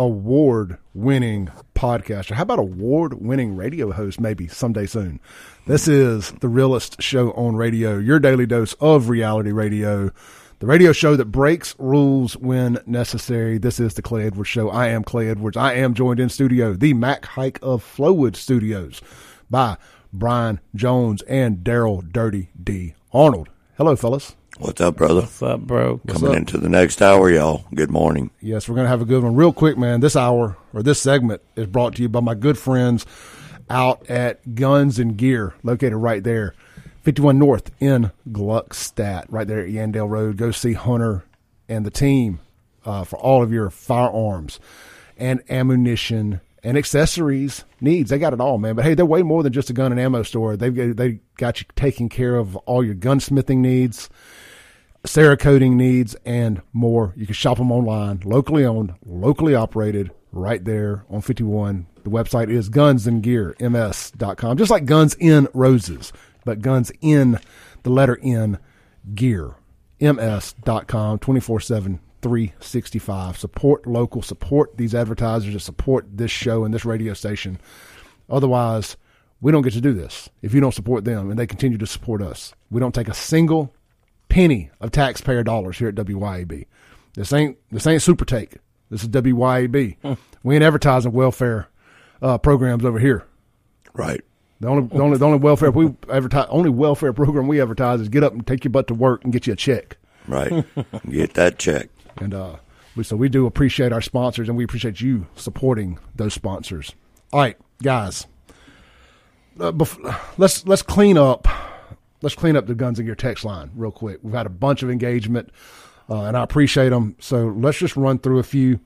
award winning podcaster. How about award winning radio host maybe someday soon? This is the realest show on radio, your daily dose of reality radio. The radio show that breaks rules when necessary. This is the Clay Edwards Show. I am Clay Edwards. I am joined in studio, the Mac Hike of Flowood Studios, by Brian Jones and Daryl Dirty D. Arnold. Hello, fellas. What's up, brother? What's up, bro? Coming up? into the next hour, y'all. Good morning. Yes, we're going to have a good one. Real quick, man, this hour or this segment is brought to you by my good friends out at Guns and Gear, located right there, 51 North in Gluckstadt, right there at Yandell Road. Go see Hunter and the team uh, for all of your firearms and ammunition and accessories needs. They got it all, man. But hey, they're way more than just a gun and ammo store. They've got, they got you taking care of all your gunsmithing needs. Cerakoting needs, and more. You can shop them online, locally owned, locally operated, right there on 51. The website is gunsandgearms.com, just like Guns in Roses, but Guns in the letter N gear, ms.com, 24 7, 365. Support local, support these advertisers, and support this show and this radio station. Otherwise, we don't get to do this if you don't support them and they continue to support us. We don't take a single penny of taxpayer dollars here at WYAB. This ain't this ain't super take. This is WYAB. We ain't advertising welfare uh, programs over here. Right. The only the only the only welfare we advertise only welfare program we advertise is get up and take your butt to work and get you a check. Right. Get that check. And uh, we, so we do appreciate our sponsors and we appreciate you supporting those sponsors. All right, guys. Uh, bef- let's let's clean up let's clean up the guns in your text line real quick. We've had a bunch of engagement, uh, and I appreciate them. So let's just run through a few.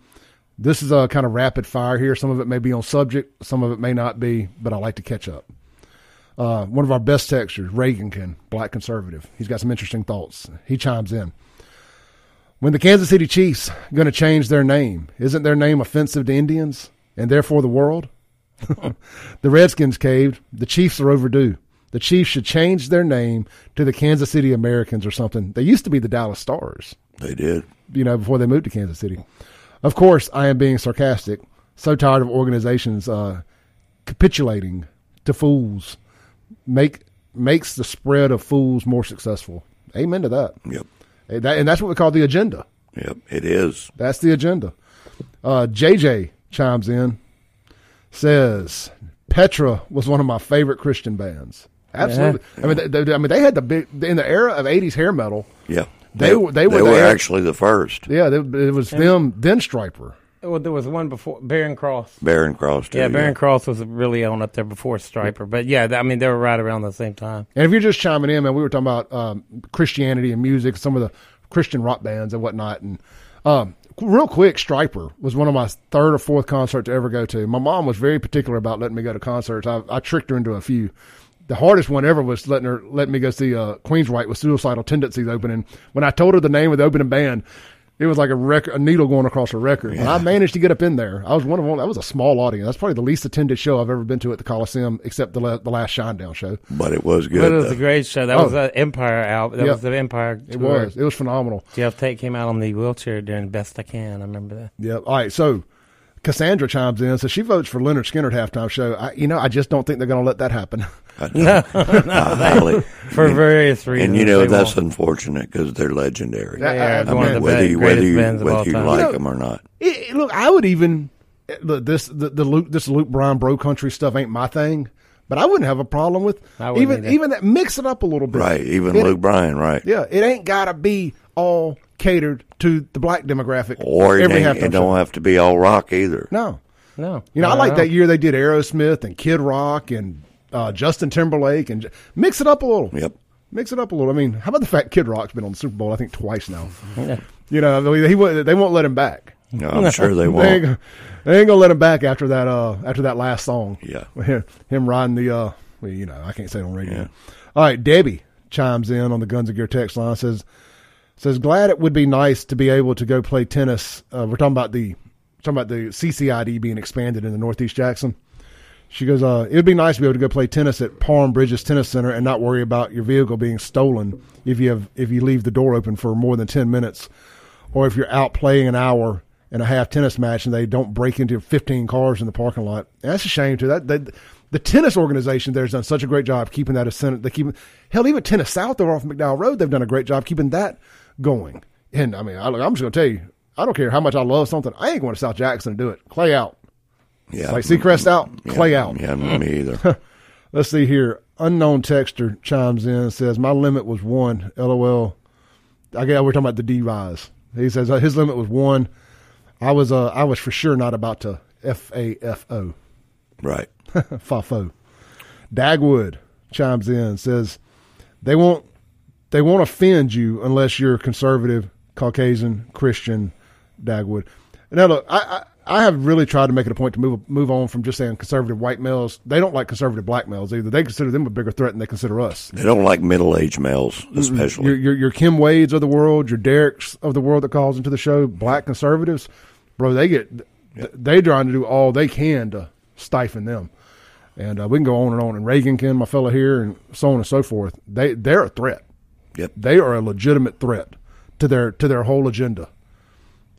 This is a kind of rapid fire here. Some of it may be on subject, some of it may not be, but I like to catch up. Uh, one of our best texters, Reagankin, black conservative. He's got some interesting thoughts. He chimes in. When the Kansas City Chiefs going to change their name, isn't their name offensive to Indians and therefore the world? the Redskins caved. The Chiefs are overdue. The Chiefs should change their name to the Kansas City Americans or something. They used to be the Dallas Stars, They did. you know, before they moved to Kansas City. Of course, I am being sarcastic. So tired of organizations uh, capitulating to fools. Make makes the spread of fools more successful. Amen to that. Yep. And that- and that's what we call the agenda. Yep. It is. That's the agenda. Uh, JJ chimes in, says Petra was one of my favorite Christian bands. Absolutely. I mean, they, they- I mean, they had the big in the era of '80s hair metal. Yeah. They were- they were there. actually the first. Yeah, they, it was them, then Stryper. Well, there was one before Barren Cross. Barren Cross. Too, Yeah, Barren Cross was really on up there before Stryper. But yeah, I mean, they were right around the same time. And if you're just chiming in, man, we were talking about um, Christianity and music, some of the Christian rock bands and whatnot. And um, real quick, Stryper was one of my third or fourth concerts to ever go to. My mom was very particular about letting me go to concerts. I, I tricked her into a few. The hardest one ever was letting her letting me go see uh, Queensryche with Suicidal Tendencies opening. When I told her the name of the opening band, it was like a record, a needle going across a record. And I managed to get up in there. I was one of them. That was a small audience. That's probably the least attended show I've ever been to at the Coliseum, except the la- the last Shinedown show. But it was good. But it was though. a great show. That Oh. was the Empire album. That Yeah. was the Empire. It was. It was phenomenal. Geoff Tate came out on the wheelchair during Best I Can. I remember that. Yeah. All right. So Cassandra chimes in. So she votes for Lynyrd Skynyrd at halftime show. I, you know, I just don't think they're going to let that happen. I know. Not highly. For various reasons. And you know that's won't. unfortunate because they're legendary. That- They are I- I one mean, of the whether be- you whether you bands whether all you time. like You know- them or not. It- it- look, I would even look this the, the Luke this Luke Bryan bro country stuff ain't my thing, but I wouldn't have a problem with even either. even that mix it up a little bit. Right. Even It- Luke Bryan. Right. Yeah, it ain't got to be all catered to the black demographic. Or it, every ain't- it don't show. have to be all rock either. No, No. you know I not like at that year they did Aerosmith and Kid Rock and uh, Justin Timberlake and mix it up a little. Yep. Mix it up a little. I mean, how about the fact Kid Rock's been on the Super Bowl? I think twice now. Yeah. You know, I he they won't let him back. No, I'm sure they They won't. gonna- they ain't gonna let him back after that. Uh, after that last song. Yeah. him, him riding the. Uh, well, you know, I can't say it on radio. Yeah. All right, Debbie chimes in on the Guns of Gear text line. Says says glad it would be nice to be able to go play tennis. Uh, we're talking about the talking about the CCID being expanded in the Northeast Jackson. She goes, uh, it would be nice to be able to go play tennis at Parham Bridges Tennis Center and not worry about your vehicle being stolen if you have if you leave the door open for more than ten minutes, or if you're out playing an hour and a half tennis match and they don't break into 15 cars in the parking lot. And that's a shame too. That, that the tennis organization there has done such a great job keeping that a center. They keep hell even tennis south over off McDowell Road. They've done a great job keeping that going. And I mean, I, I'm just going to tell you, I don't care how much I love something. I ain't going to South Jackson to do it. Clay out. Yeah. Like Seacrest out, Clay out. Yeah, me either. Let's see here. Unknown texter chimes in and says, My limit was one. LOL. I guess we're talking about the D rise. He says uh, his limit was one. I was uh, I was for sure not about to F A F O. right. Fafo. Dagwood chimes in and says they won't they won't offend you unless you're conservative, Caucasian, Christian, Dagwood. Now look, I, I I have really tried to make it a point to move move on from just saying conservative white males. They don't like conservative black males either. They consider them a bigger threat than they consider us. They don't like middle aged males, especially. Your, your your Kim Wades of the world, your Derek's of the world that calls into the show, black conservatives, bro, they get they trying to do all they can to stifle them. And uh, we can go on and on. And Reagan Ken, my fellow here, and so on and so forth. They they're a threat. Yep. They are a legitimate threat to their to their whole agenda.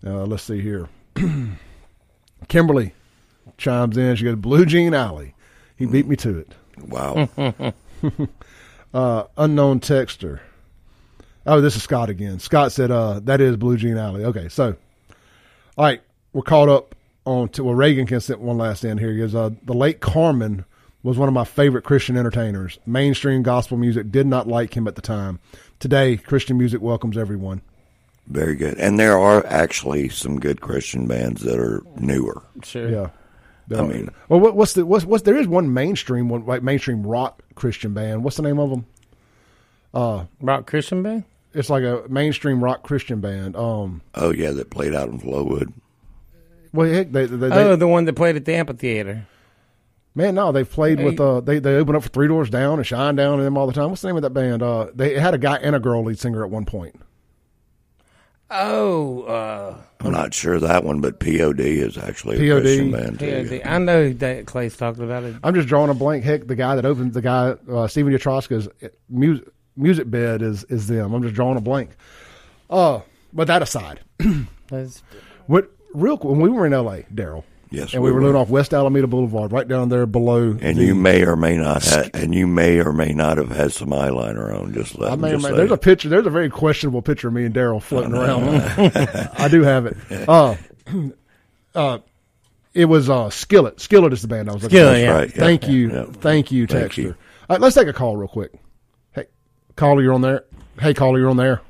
Uh, let's see here. Kimberly chimes in. She goes, "Blue Jean Alley." He beat me to it. Wow. Uh, unknown texter. Oh, this is Scott again. Scott said, uh, that is Blue Jean Alley. Okay, so, all right, we're caught up on to, well, Reagan can sent one last in here. He goes, uh, the late Carmen was one of my favorite Christian entertainers. Mainstream gospel music did not like him at the time. Today, Christian music welcomes everyone. Very good. And there are actually some good Christian bands that are newer. Sure. Yeah. I mean- well, what, what's the what's, what's there is one mainstream one like mainstream rock Christian band. What's the name of them? Uh, Rock Christian band? It's like a mainstream rock Christian band. Um, Oh, yeah, that played out in Flowood. well, heck, they, they, they, oh, the one that played at the amphitheater. Man, no, they've played with uh they they open up for Three Doors Down and Shinedown and them all the time. What's the name of that band? Uh they had a guy and a girl lead singer at one point. Oh, uh, I'm not sure that one, but POD is actually a POD. Christian band too. yeah, I know that Clay's talking about it. I'm just drawing a blank. Heck, the guy that opened the guy uh Stephen Yatroska's music music bed is is them. I'm just drawing a blank. Uh but that aside. Let's- What real quick when we were in LA, Daryl, Yes, and we, were living off West Alameda Boulevard, right down there below And the- you may or may not have, and you may or may not have had some eyeliner on. Just let I me may, or just may- say. there's a picture. There's a very questionable picture of me and Daryl floating around. I do have it. Uh, uh, it was uh, Skillet. Skillet is the band I was looking Skillet, for. yeah. right. yeah, Thank you, yeah. thank you, Thank Texter. you. All right, let's take a call real quick. Hey, caller, you're on there. Hey, caller, you're on there.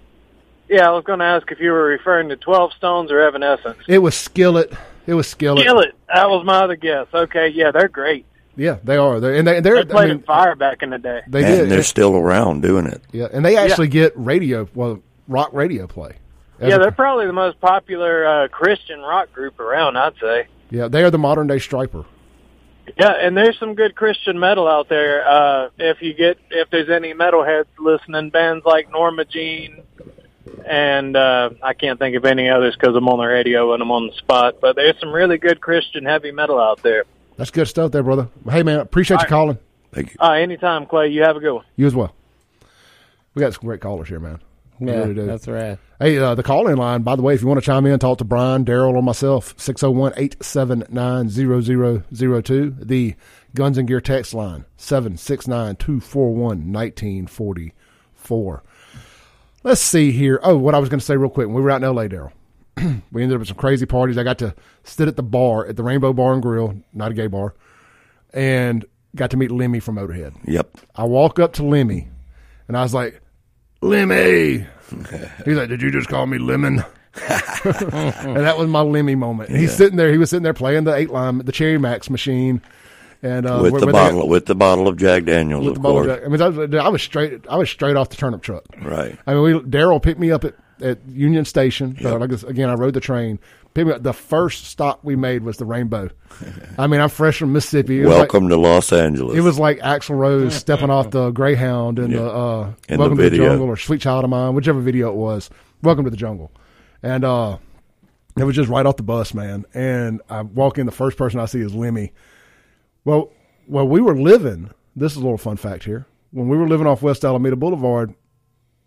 Yeah, I was going to ask if you were referring to 12 Stones or Evanescence. It was Skillet. It was Skillet. Skillet. That was my other guess. Okay, yeah, they're great. Yeah, they are. They're, and they, they're. They played I mean, at Fire back in the day. they and did. they're still around doing it. yeah, and they actually get radio, well, rock radio play. As Yeah, they're probably the most popular uh, Christian rock group around, I'd say. yeah, they are the modern day Stryper. Yeah, and there's some good Christian metal out there. Uh, if you get, if there's any metalheads listening, bands like Norma Jean, and uh, I can't think of any others because I'm on the radio and I'm on the spot. But there's some really good Christian heavy metal out there. That's good stuff there, brother. Hey, man, appreciate you right. calling. Thank you. Uh, anytime, Clay. You have a good one. You as well. We got some great callers here, man. We Yeah, really that's right. Hey, uh, the call in line, by the way, if you want to chime in, talk to Brian, Daryl, or myself, 601 879 0002. The Guns and Gear text line, 769 241 1944. Let's see here. Oh, what I was going to say real quick. When we were out in LA, Daryl, we ended up at some crazy parties. I got to sit at the bar at the Rainbow Bar and Grill, not a gay bar, and got to meet Lemmy from Motorhead. Yep. I walk up to Lemmy, and I was like, Lemmy. He's like, Did you just call me Lemon? and that was my Lemmy moment. And he's sitting there. He was sitting there playing the eight line, the Cherry Max machine, and uh, with where- the where they got- bottle, with the bottle of Jack Daniels, of the course. of Jack- I mean, I was, I was straight. I was straight off the turnip truck. Right. I mean, we, Daryl picked me up at, at Union Station. So Yep. like again, I rode the train. Picked me up. The first stop we made was the Rainbow. I mean, I'm fresh from Mississippi. Was like- Welcome to Los Angeles. it was like Axl Rose stepping off the Greyhound in Yeah. the uh, In the Welcome to the. Jungle or Sweet Child of Mine, whichever video it was. Welcome to the Jungle, and uh, it was just right off the bus, man. And I walk in, the first person I see is Lemmy. Well, well, we were living. This is a little fun fact here. When we were living off West Alameda Boulevard,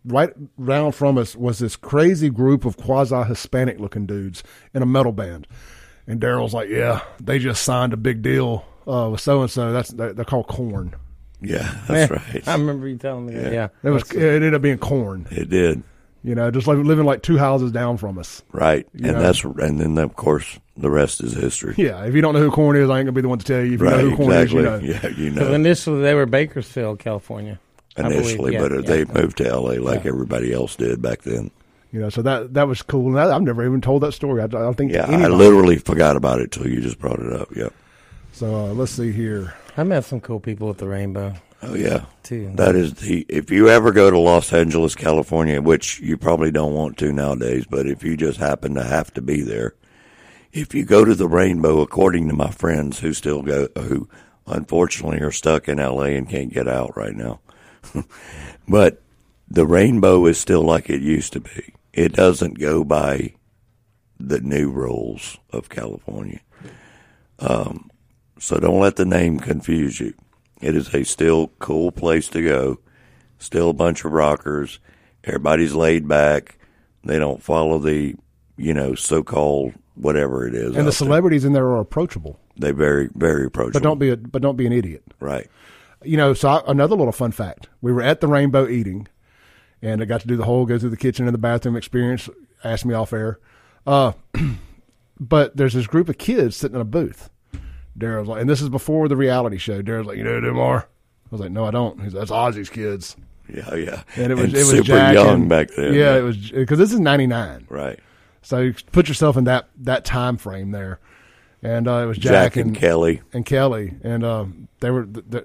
right down from us was this crazy group of quasi Hispanic looking dudes in a metal band. And Daryl's like, "Yeah, they just signed a big deal uh, with so and so. That's they're, they're called Korn. Yeah, that's Man, right. I remember you telling me that. Yeah. It was it ended up being Korn. It did. You know, just like living like two houses down from us. Right. You and know. that's and then of course the rest is history. Yeah, if you don't know who Korn is, I ain't gonna be the one to tell you. If you Right, know who Korn exactly. is, you know. Yeah, you So know. initially they were Bakersfield, California. I believe, Initially, yeah, but yeah. they moved to LA like Yeah. everybody else did back then. You know, so that that was cool. And I, I've never even told that story. I, I don't think Yeah. I literally forgot about it till you just brought it up. Yep. So uh, let's see here. I met some cool people at the Rainbow Oh yeah. too. That is the if you ever go to Los Angeles, California, which you probably don't want to nowadays, but if you just happen to have to be there, if you go to the Rainbow, according to my friends who still go, who unfortunately are stuck in LA and can't get out right now, but the Rainbow is still like it used to be. It doesn't go by the new rules of California. Um, so don't let the name confuse you. It is a still cool place to go. Still a bunch of rockers. Everybody's laid back. They don't follow the, you know, so-called whatever it is. And the out there. celebrities in there are approachable, They very, very approachable. but don't be a but don't be an idiot. right. You know, so I, another little fun fact: we were at the Rainbow eating, and I got to do the whole go through the kitchen and the bathroom experience. Asked me off air, uh, but there's this group of kids sitting in a booth. Daryl's like, and this is before the reality show. Daryl's like, you know are? I was like, no, I don't. He's like, that's Ozzy's kids, Yeah, yeah. and it was it was super Jack young and- back then. Yeah, it was because this is '99. Right. So you put yourself in that that time frame there, and uh, it was Jack, Jack, and, and Kelly. and Kelly, and uh, they were th-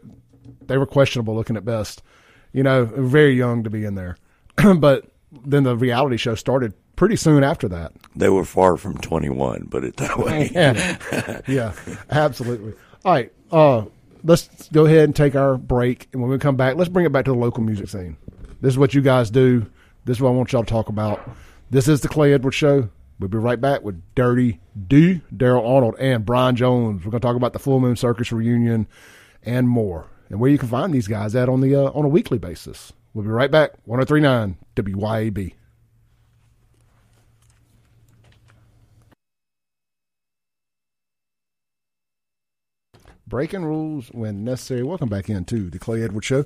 they were questionable looking at best. You know, very young to be in there, but then the reality show started pretty soon after that. They were far from 21, put it that way. yeah. Yeah, absolutely. All right, uh, let's go ahead and take our break, and when we come back, let's bring it back to the local music scene. This is what you guys do. This is what I want y'all to talk about. This is the Clay Edwards Show. We'll be right back with Dirty D, Daryl Arnold, and Brian Jones. We're going to talk about the Full Moon Circus reunion and more, and where you can find these guys at on the uh, on a weekly basis. We'll be right back. 1039 WYAB. Breaking rules when necessary. Welcome back into the Clay Edwards Show.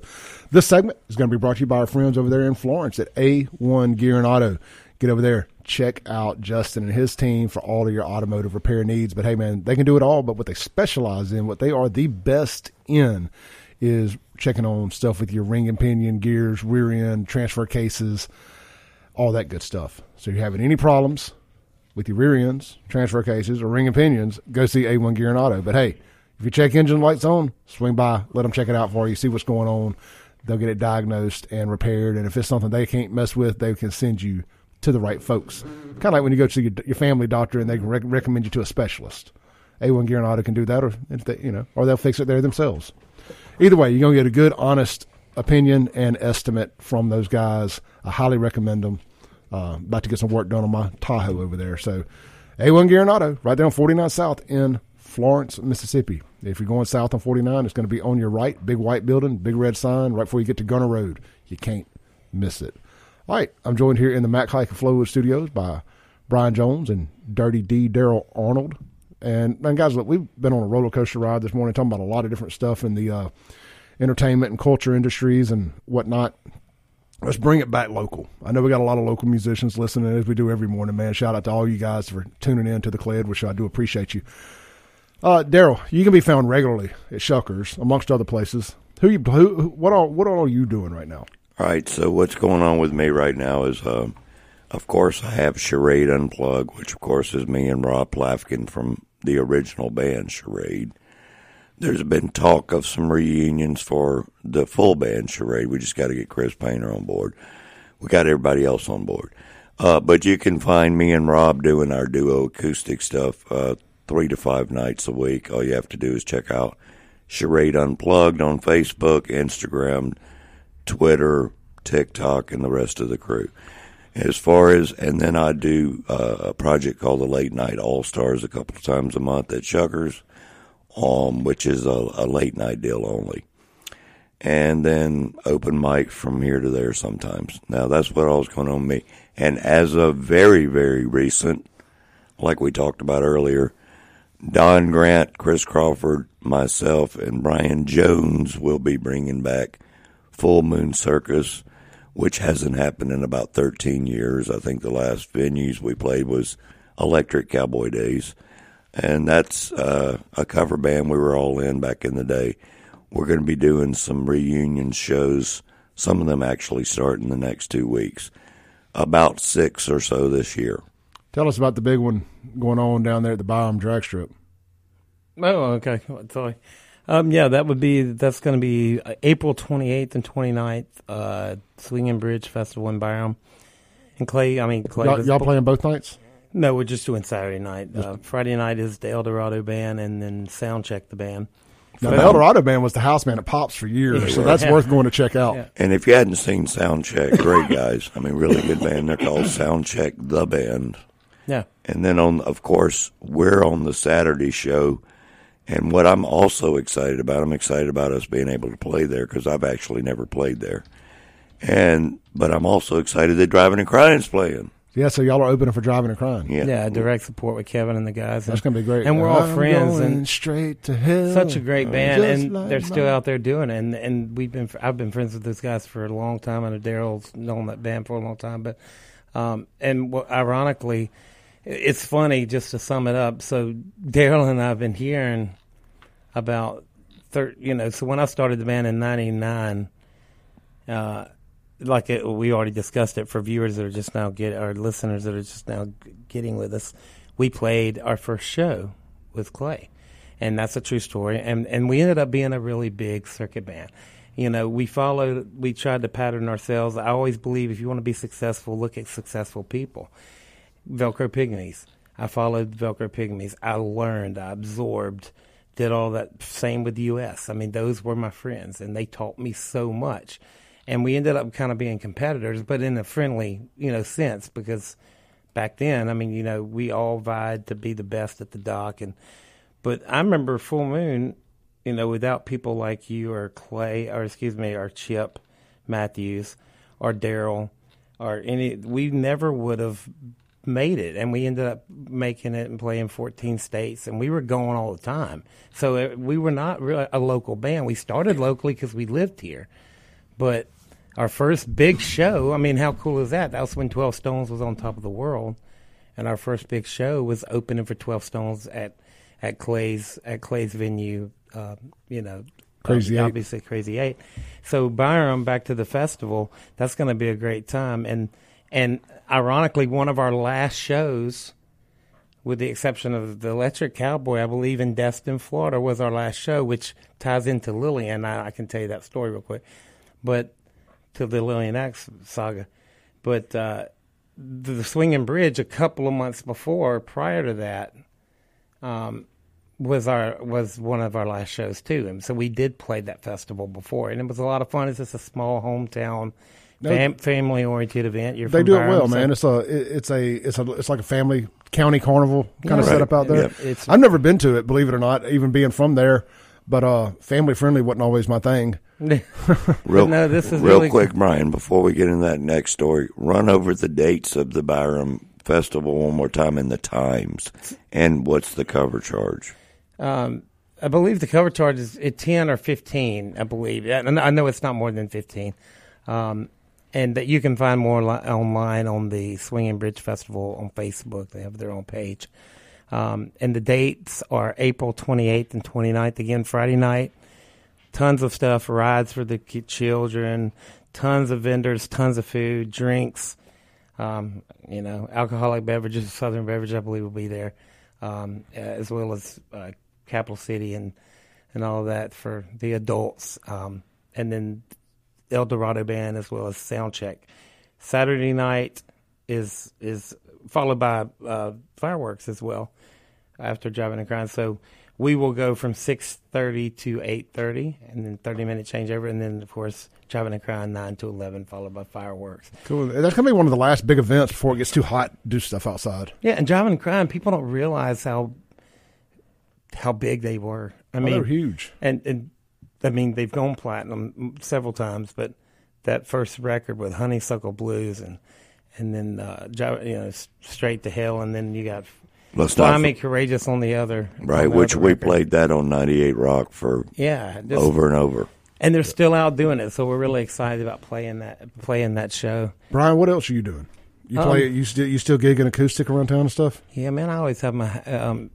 This segment is going to be brought to you by our friends over there in Florence at A1 Gear and Auto. Get over there, check out Justin and his team for all of your automotive repair needs. But hey, man, they can do it all. But what they specialize in, what they are the best in, is checking on stuff with your ring and pinion gears, rear end, transfer cases, all that good stuff. So if you're having any problems with your rear ends, transfer cases, or ring and pinions, go see A1 Gear and Auto. But hey, if your check engine light's on, swing by, let them check it out for you, see what's going on. They'll get it diagnosed and repaired. And if it's something they can't mess with, they can send you to the right folks. Kind of like when you go to your, your family doctor and they rec- recommend you to a specialist. A1 Gear and Auto can do that, or if they, you know, or they'll fix it there themselves. Either way, you're gonna get a good, honest opinion and estimate from those guys. I highly recommend them. Uh, about to get some work done on my Tahoe over there. So, A1 Gear and Auto, right there on 49 South in Florence, Mississippi. If you're going south on 49, it's going to be on your right. Big white building, big red sign right before you get to Gunner Road. You can't miss it. All right, I'm joined here in the Mac Hike and Flowood Studios by Brian Jones and Dirty D Daryl Arnold. And, and guys, look, we've been on a roller coaster ride this morning, talking about a lot of different stuff in the uh, entertainment and culture industries and whatnot. Let's bring it back local. I know we got a lot of local musicians listening as we do every morning, man. Shout out to all you guys for tuning in to the Clay which I do appreciate you. Uh, Daryl, you can be found regularly at Shuckers, amongst other places. Who you? Who? What are What are you doing right now? All right, so what's going on with me right now is, um, of course, I have Charade Unplugged, which, of course, is me and Rob Plafkin from the original band Charade. There's been talk of some reunions for the full band Charade. We just got to get Chris Painter on board. We got everybody else on board. Uh, but you can find me and Rob doing our duo acoustic stuff uh, three to five nights a week. All you have to do is check out Charade Unplugged on Facebook, Instagram, Twitter, TikTok, and the rest of the crew. As far as, and then I do uh, a project called the Late Night All Stars a couple of times a month at Shuckers, um, which is a, a late night deal only. and then open mic from here to there sometimes. Now that's what all's going on with me. And as of very, very recent, like we talked about earlier, Don Grant, Chris Crawford, myself, and Brian Jones will be bringing back Full Moon Circus, which hasn't happened in about 13 years. I think the last venues we played was Electric Cowboy Days. And that's uh, a cover band we were all in back in the day. We're going to be doing some reunion shows. Some of them actually start in the next two weeks. About six or so this year. Tell us about the big one going on down there at the Byram drag strip. Oh, okay. Sorry. Um, yeah, that would be that's going to be uh, April 28th and 29th, uh, Swinging Bridge Festival in Byram. And Clay, I mean Clay. Y'all, y'all playing both nights? No, we're just doing Saturday night. Uh, Friday night is the El Dorado band, and then Soundcheck the band. Now, the Eldorado band was the house band at Pops for years, so that's Yeah. worth going to check out. Yeah. And if you hadn't seen Soundcheck, great guys. I mean, really good band. They're called Soundcheck the Band. Yeah, And then on, of course, we're on the Saturday show. And what I'm also excited about, I'm excited about us being able to play there because I've actually never played there. And but I'm also excited that Driving and Crying's playing. Yeah, so y'all are opening for driving and crying. Yeah, yeah, direct support with Kevin and the guys. That's going to be great. And we're all I'm friends, going and straight to hell. such a great band, and like they're still out there doing it. And and we've been I've been friends with those guys for a long time. I know Daryl's known that band for a long time, but um, and what, ironically, it's funny just to sum it up. So Daryl and I've been hearing about thir- you know. So when I started the band in '99, uh, like it, we already discussed it for viewers that are just now get our listeners that are just now getting with us. We played our first show with Clay, and that's a true story. And and we ended up being a really big circuit band. You know, we followed, we tried to pattern ourselves. I always believe if you want to be successful, look at successful people. Velcro Pygmies. I followed Velcro Pygmies. I learned, I absorbed, did all that. Same with the U.S. I mean, those were my friends, and they taught me so much. And we ended up kind of being competitors, but in a friendly, you know, sense because back then, I mean, you know, we all vied to be the best at the dock. And but I remember Full Moon, you know, without people like you or Clay, or excuse me, or Chip Matthews, or Daryl, or any, we never would have made it. And we ended up making it and playing 14 states, and we were going all the time. So uh, we were not really a local band. We started locally because we lived here, but our first big show. I mean, how cool is that? That was when Twelve Stones was on top of the world, and our first big show was opening for Twelve Stones at at Clay's at Clay's venue. Uh, you know, Crazy Eight. obviously Crazy Eight. So Byram, back to the festival. That's going to be a great time, and and ironically, one of our last shows. With the exception of the Electric Cowboy, I believe in Destin, Florida, was our last show, which ties into Lillian. I, I can tell you that story real quick, but to the Lillian Axe saga. But uh, the, the Swinging Bridge, a couple of months before, prior to that, um, was our was one of our last shows too. And so we did play that festival before, and it was a lot of fun. It's just a small hometown, No. fam- family oriented event. You're They from do it well, so- man. It's a it- it's a it's a it's like a family county carnival kind of Right. setup out there. Yep. It's- I've never been to it, believe it or not, even being from there. But uh, family friendly wasn't always my thing. Real, no, this is real really- quick, Brian. Before we get into that next story, run over the dates of the Byram Festival one more time in the times, and what's the cover charge? Um, I believe the cover charge is at ten or fifteen. I believe, and I know it's not more than fifteen. Um, and that you can find more li- online on the Swinging Bridge Festival on Facebook. They have their own page. Um, and the dates are April 28th and 29th. Again, Friday night. Tons of stuff, rides for the children, tons of vendors, tons of food, drinks. Um, you know, alcoholic beverages, Southern Beverage, I believe, will be there, um, as well as uh, Capital City and and all of that for the adults. Um, and then El Dorado Band as well as Soundcheck. Saturday night is is followed by uh, fireworks as well after driving and crying. So we will go from six thirty to eight thirty, and then thirty minute changeover, and then of course driving and crying nine to eleven, followed by fireworks. Cool. That's gonna be one of the last big events before it gets too hot. to Do stuff outside. Yeah, and driving and crying, people don't realize how how big they were. I Oh, mean, they're huge. and and I mean, they've gone platinum several times, but that first record with Honeysuckle Blues and and then uh, you know Straight to Hell, and then you got Let's Fly Me Courageous on the other. Right, which we record. played that on 98 Rock for yeah just, over and over. And they're still out doing it, so we're really excited about playing that playing that show. Brian, what else are you doing? You play? Um, you still you still gigging acoustic around town and stuff? Yeah, man. I always have my um,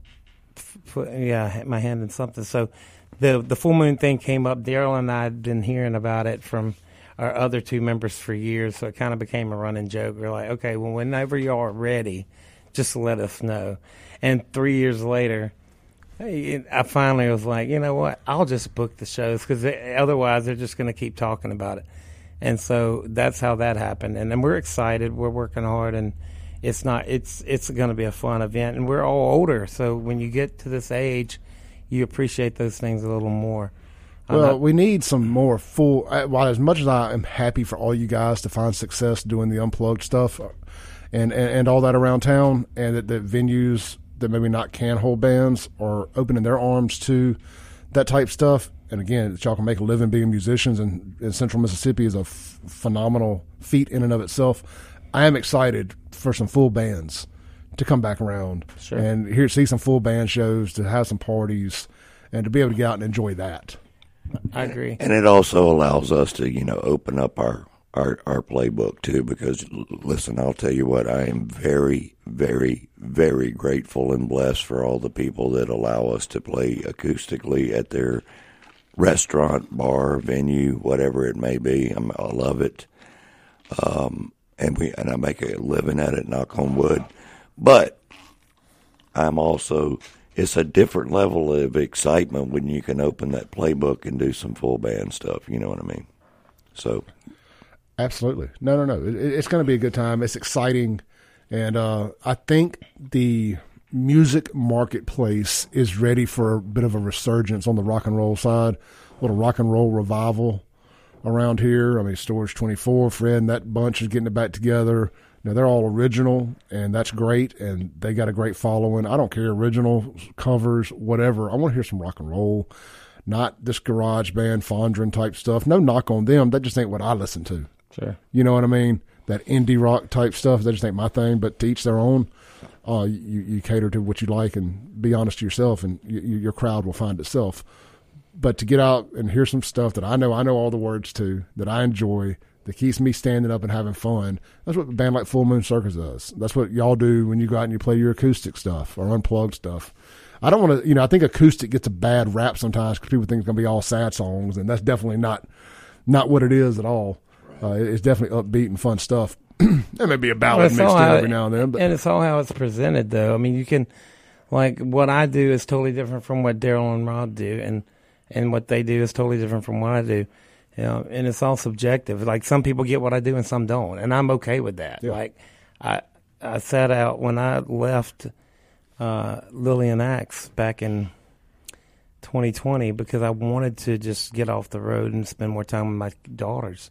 f- yeah, my hand in something. So the the full moon thing came up. Daryl and I had been hearing about it from our other two members for years, so it kind of became a running joke. We're like, okay, well, whenever you are ready, just let us know. And three years later, I finally was like, you know what? I'll just book the shows because otherwise they're just going to keep talking about it. And so that's how that happened. And then we're excited. We're working hard, and it's not. It's it's going to be a fun event. And we're all older, so when you get to this age, you appreciate those things a little more. Well, not, we need some more full. While as much as I am happy for all you guys to find success doing the unplugged stuff, uh, and and, and all that around town, and that, that venues that maybe not can hold bands are opening their arms to that type stuff. And again, y'all can make a living being musicians, and, and Central Mississippi is a f- phenomenal feat in and of itself. I am excited for some full bands to come back around sure. and here see some full band shows, to have some parties, and to be able to get out and enjoy that. I agree. And it also allows us to, you know, open up our our our playbook too because listen i'll tell you what i am very very very grateful and blessed for all the people that allow us to play acoustically at their restaurant bar venue whatever it may be I'm, i love it um, and we and i make a living at it knock on wood but i'm also it's a different level of excitement when you can open that playbook and do some full band stuff you know what i mean so Absolutely. No, no, no. It, it's going to be a good time. It's exciting. And uh, I think the music marketplace is ready for a bit of a resurgence on the rock and roll side, a little rock and roll revival around here. I mean, Storage 24, Fred, and that bunch is getting it back together. Now, they're all original, and that's great, and they got a great following. I don't care, original covers, whatever. I want to hear some rock and roll, not this garage band, Fondren type stuff. No knock on them. That just ain't what I listen to. Sure. You know what I mean? That indie rock type stuff. That just ain't my thing. But to each their own. Uh, you, you cater to what you like and be honest to yourself, and you, your crowd will find itself. But to get out and hear some stuff that I know, I know all the words to, that I enjoy, that keeps me standing up and having fun. That's what a band like Full Moon Circus does. That's what y'all do when you go out and you play your acoustic stuff or unplugged stuff. I don't want to, you know, I think acoustic gets a bad rap sometimes because people think it's going to be all sad songs, and that's definitely not not what it is at all. Uh, it's definitely upbeat and fun stuff. there may be a ballad mixed in every now and then, but and it's all how it's presented, though. I mean, you can like what I do is totally different from what Daryl and Rob do, and and what they do is totally different from what I do. You know, and it's all subjective. Like some people get what I do and some don't, and I'm okay with that. Yeah. Like I I sat out when I left uh, Lillian Axe back in 2020 because I wanted to just get off the road and spend more time with my daughters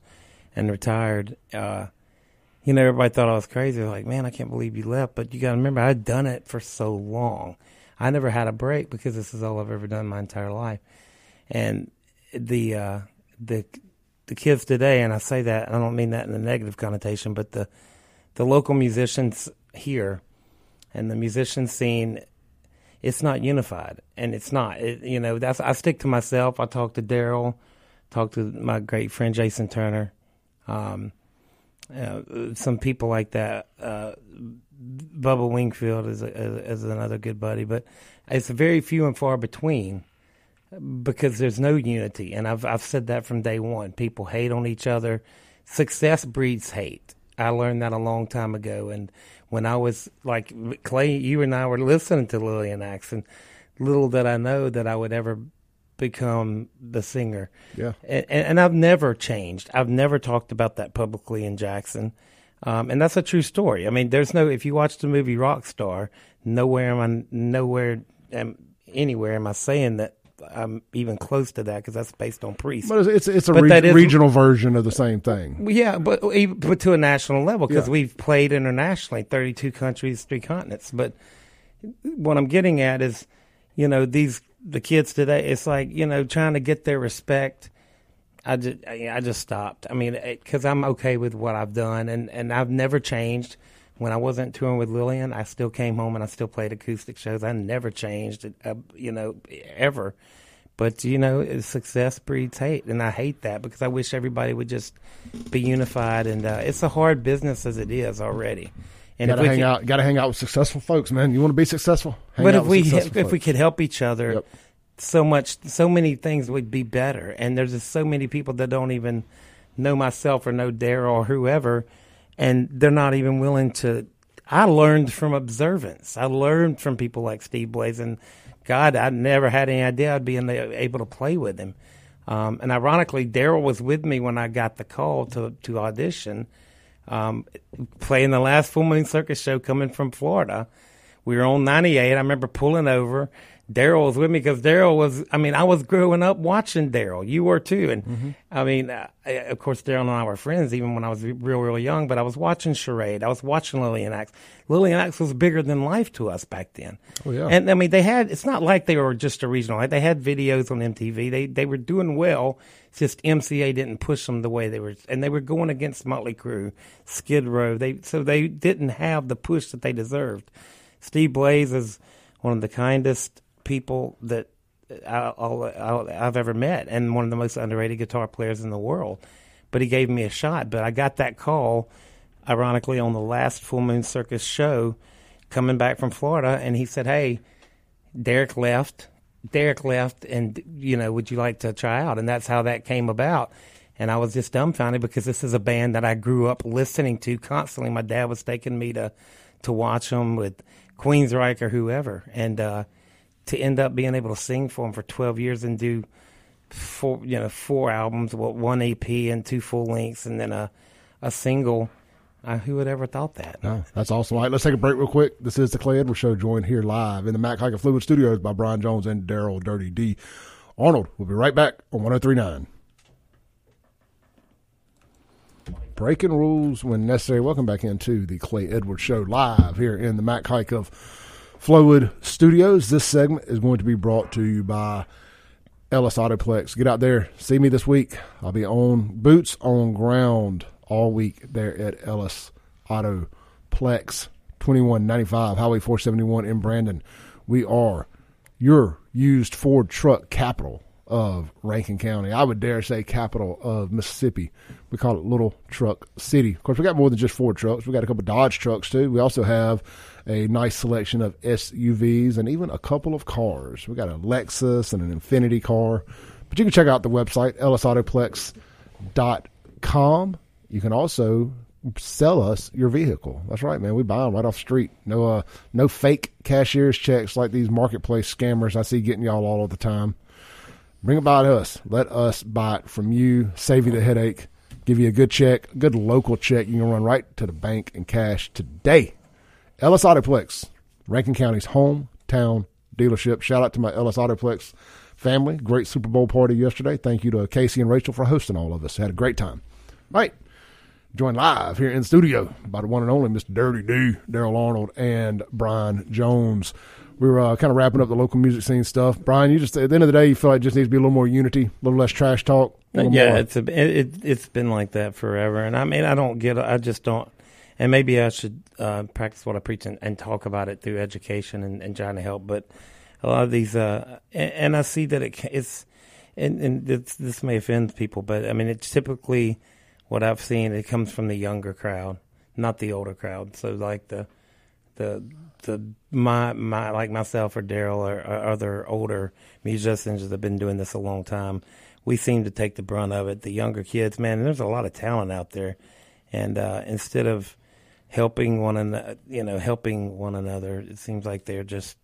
and retired, uh, you know, everybody thought I was crazy. Like, man, I can't believe you left. But you got to remember, I'd done it for so long. I never had a break because this is all I've ever done my entire life. And the uh, the the kids today, and I say that I don't mean that in a negative connotation, but the the local musicians here and the musician scene, it's not unified, and it's not. It, you know, that's I stick to myself. I talk to Daryl, talk to my great friend Jason Turner um, uh, some people like that. Uh, Bubba Wingfield is, a, is another good buddy, but it's very few and far between because there's no unity. And I've I've said that from day one. People hate on each other. Success breeds hate. I learned that a long time ago. And when I was like Clay, you and I were listening to Lillian Axe, and little did I know that I would ever become the singer. Yeah. And, and, I've never changed. I've never talked about that publicly in Jackson. Um, and that's a true story. I mean, there's no, if you watch the movie Rockstar, nowhere am I, nowhere, am, anywhere am I saying that I'm even close to that because that's based on priests. But it's it's a re- regional version of the same thing. Yeah, but but to a national level because yeah. we've played internationally, 32 countries, three continents. But what I'm getting at is, you know, these the kids today, it's like you know trying to get their respect. I just I just stopped. I mean, because I'm okay with what I've done, and and I've never changed. When I wasn't touring with Lillian, I still came home and I still played acoustic shows. I never changed, uh, you know, ever. But you know, success breeds hate, and I hate that because I wish everybody would just be unified. And uh, it's a hard business as it is already. And gotta hang out. Gotta hang out with successful folks, man. You want to be successful? Hang but out if with we if we could help each other, Yep. so much, so many things would be better. And there's just so many people that don't even know myself or know Daryl or whoever, and they're not even willing to. I learned from observance. I learned from people like Steve Blaze, and God, I never had any idea I'd be the, able to play with him. Um, and ironically, Daryl was with me when I got the call to to audition, um, playing the last Full Moon Circus show coming from Florida. We were on 98. I remember pulling over. Daryl was with me because Daryl was, I mean, I was growing up watching Daryl. You were too. And I mean, uh, of course, Daryl and I were friends even when I was real, real young, but I was watching Charade. I was watching Lillian Axe. Lillian Axe was bigger than life to us back then. Oh, yeah. And I mean, they had, it's not like they were just a regional. Like, they had videos on MTV. They, they were doing well. It's just MCA didn't push them the way they were, and they were going against Motley Crue, Skid Row. They, so they didn't have the push that they deserved. Steve Blaze is one of the kindest people that I, I've ever met, and one of the most underrated guitar players in the world. But he gave me a shot. But I got that call, ironically, on the last Full Moon Circus show, coming back from Florida, and he said, "Hey, Derek left. Derek left, and you know, would you like to try out?" And that's how that came about. And I was just dumbfounded because this is a band that I grew up listening to constantly. My dad was taking me to to watch them with Queensryche or whoever, and uh, to end up being able to sing for them for twelve years and do four, you know, four albums, well, one EP and two full lengths, and then a a single. Uh, who would ever thought that? No, that's awesome. All right, let's take a break real quick. This is the Clay Edwards Show, joined here live in the Mac Hiker Flowood Studios by Brian Jones and Daryl Dirty D. Arnold, we'll be right back on 1039. Breaking rules when necessary. Welcome back into the Clay Edwards Show live here in the Mac Hike of Flowood Studios. This segment is going to be brought to you by Ellis Autoplex. Get out there, see me this week. I'll be on boots on ground all week there at Ellis Autoplex, twenty one ninety five Highway four seventy one in Brandon. We are your used Ford truck capital of Rankin County. I would dare say capital of Mississippi. We call it Little Truck City. Of course, we got more than just Ford trucks. We got a couple Dodge trucks too. We also have a nice selection of SUVs and even a couple of cars. We got a Lexus and an Infiniti car. But you can check out the website ellisautoplex.com. You can also sell us your vehicle. That's right, man. We buy them right off the street. No, uh, no fake cashier's checks like these marketplace scammers I see getting y'all all of the time. Bring it by to us. Let us buy it from you. Save you the headache. Give you a good check, a good local check. You can run right to the bank and cash today. Ellis Autoplex, Rankin County's hometown dealership. Shout out to my Ellis Autoplex family. Great Super Bowl party yesterday. Thank you to Casey and Rachel for hosting all of us. Had a great time. Right. Joined live here in the studio by the one and only Mr. Dirty D, Daryl Arnold, and Brian Jones. We were uh, kind of wrapping up the local music scene stuff. Brian, you just at the end of the day, you feel like it just needs to be a little more unity, a little less trash talk. yeah, more- it's a, it it's been like that forever, and I mean, I don't get, I just don't, and maybe I should uh, practice what I preach and, and talk about it through education and, and trying to help. But a lot of these, uh, and, and I see that it, it's, and, it's, this may offend people, but I mean, it's typically what I've seen. It comes from the younger crowd, not the older crowd. So like the, the the my my like myself or Daryl or, or other older musicians that have been doing this a long time, we seem to take the brunt of it. The younger kids, man, there's a lot of talent out there, and uh, instead of helping one another, you know, helping one another, it seems like they're just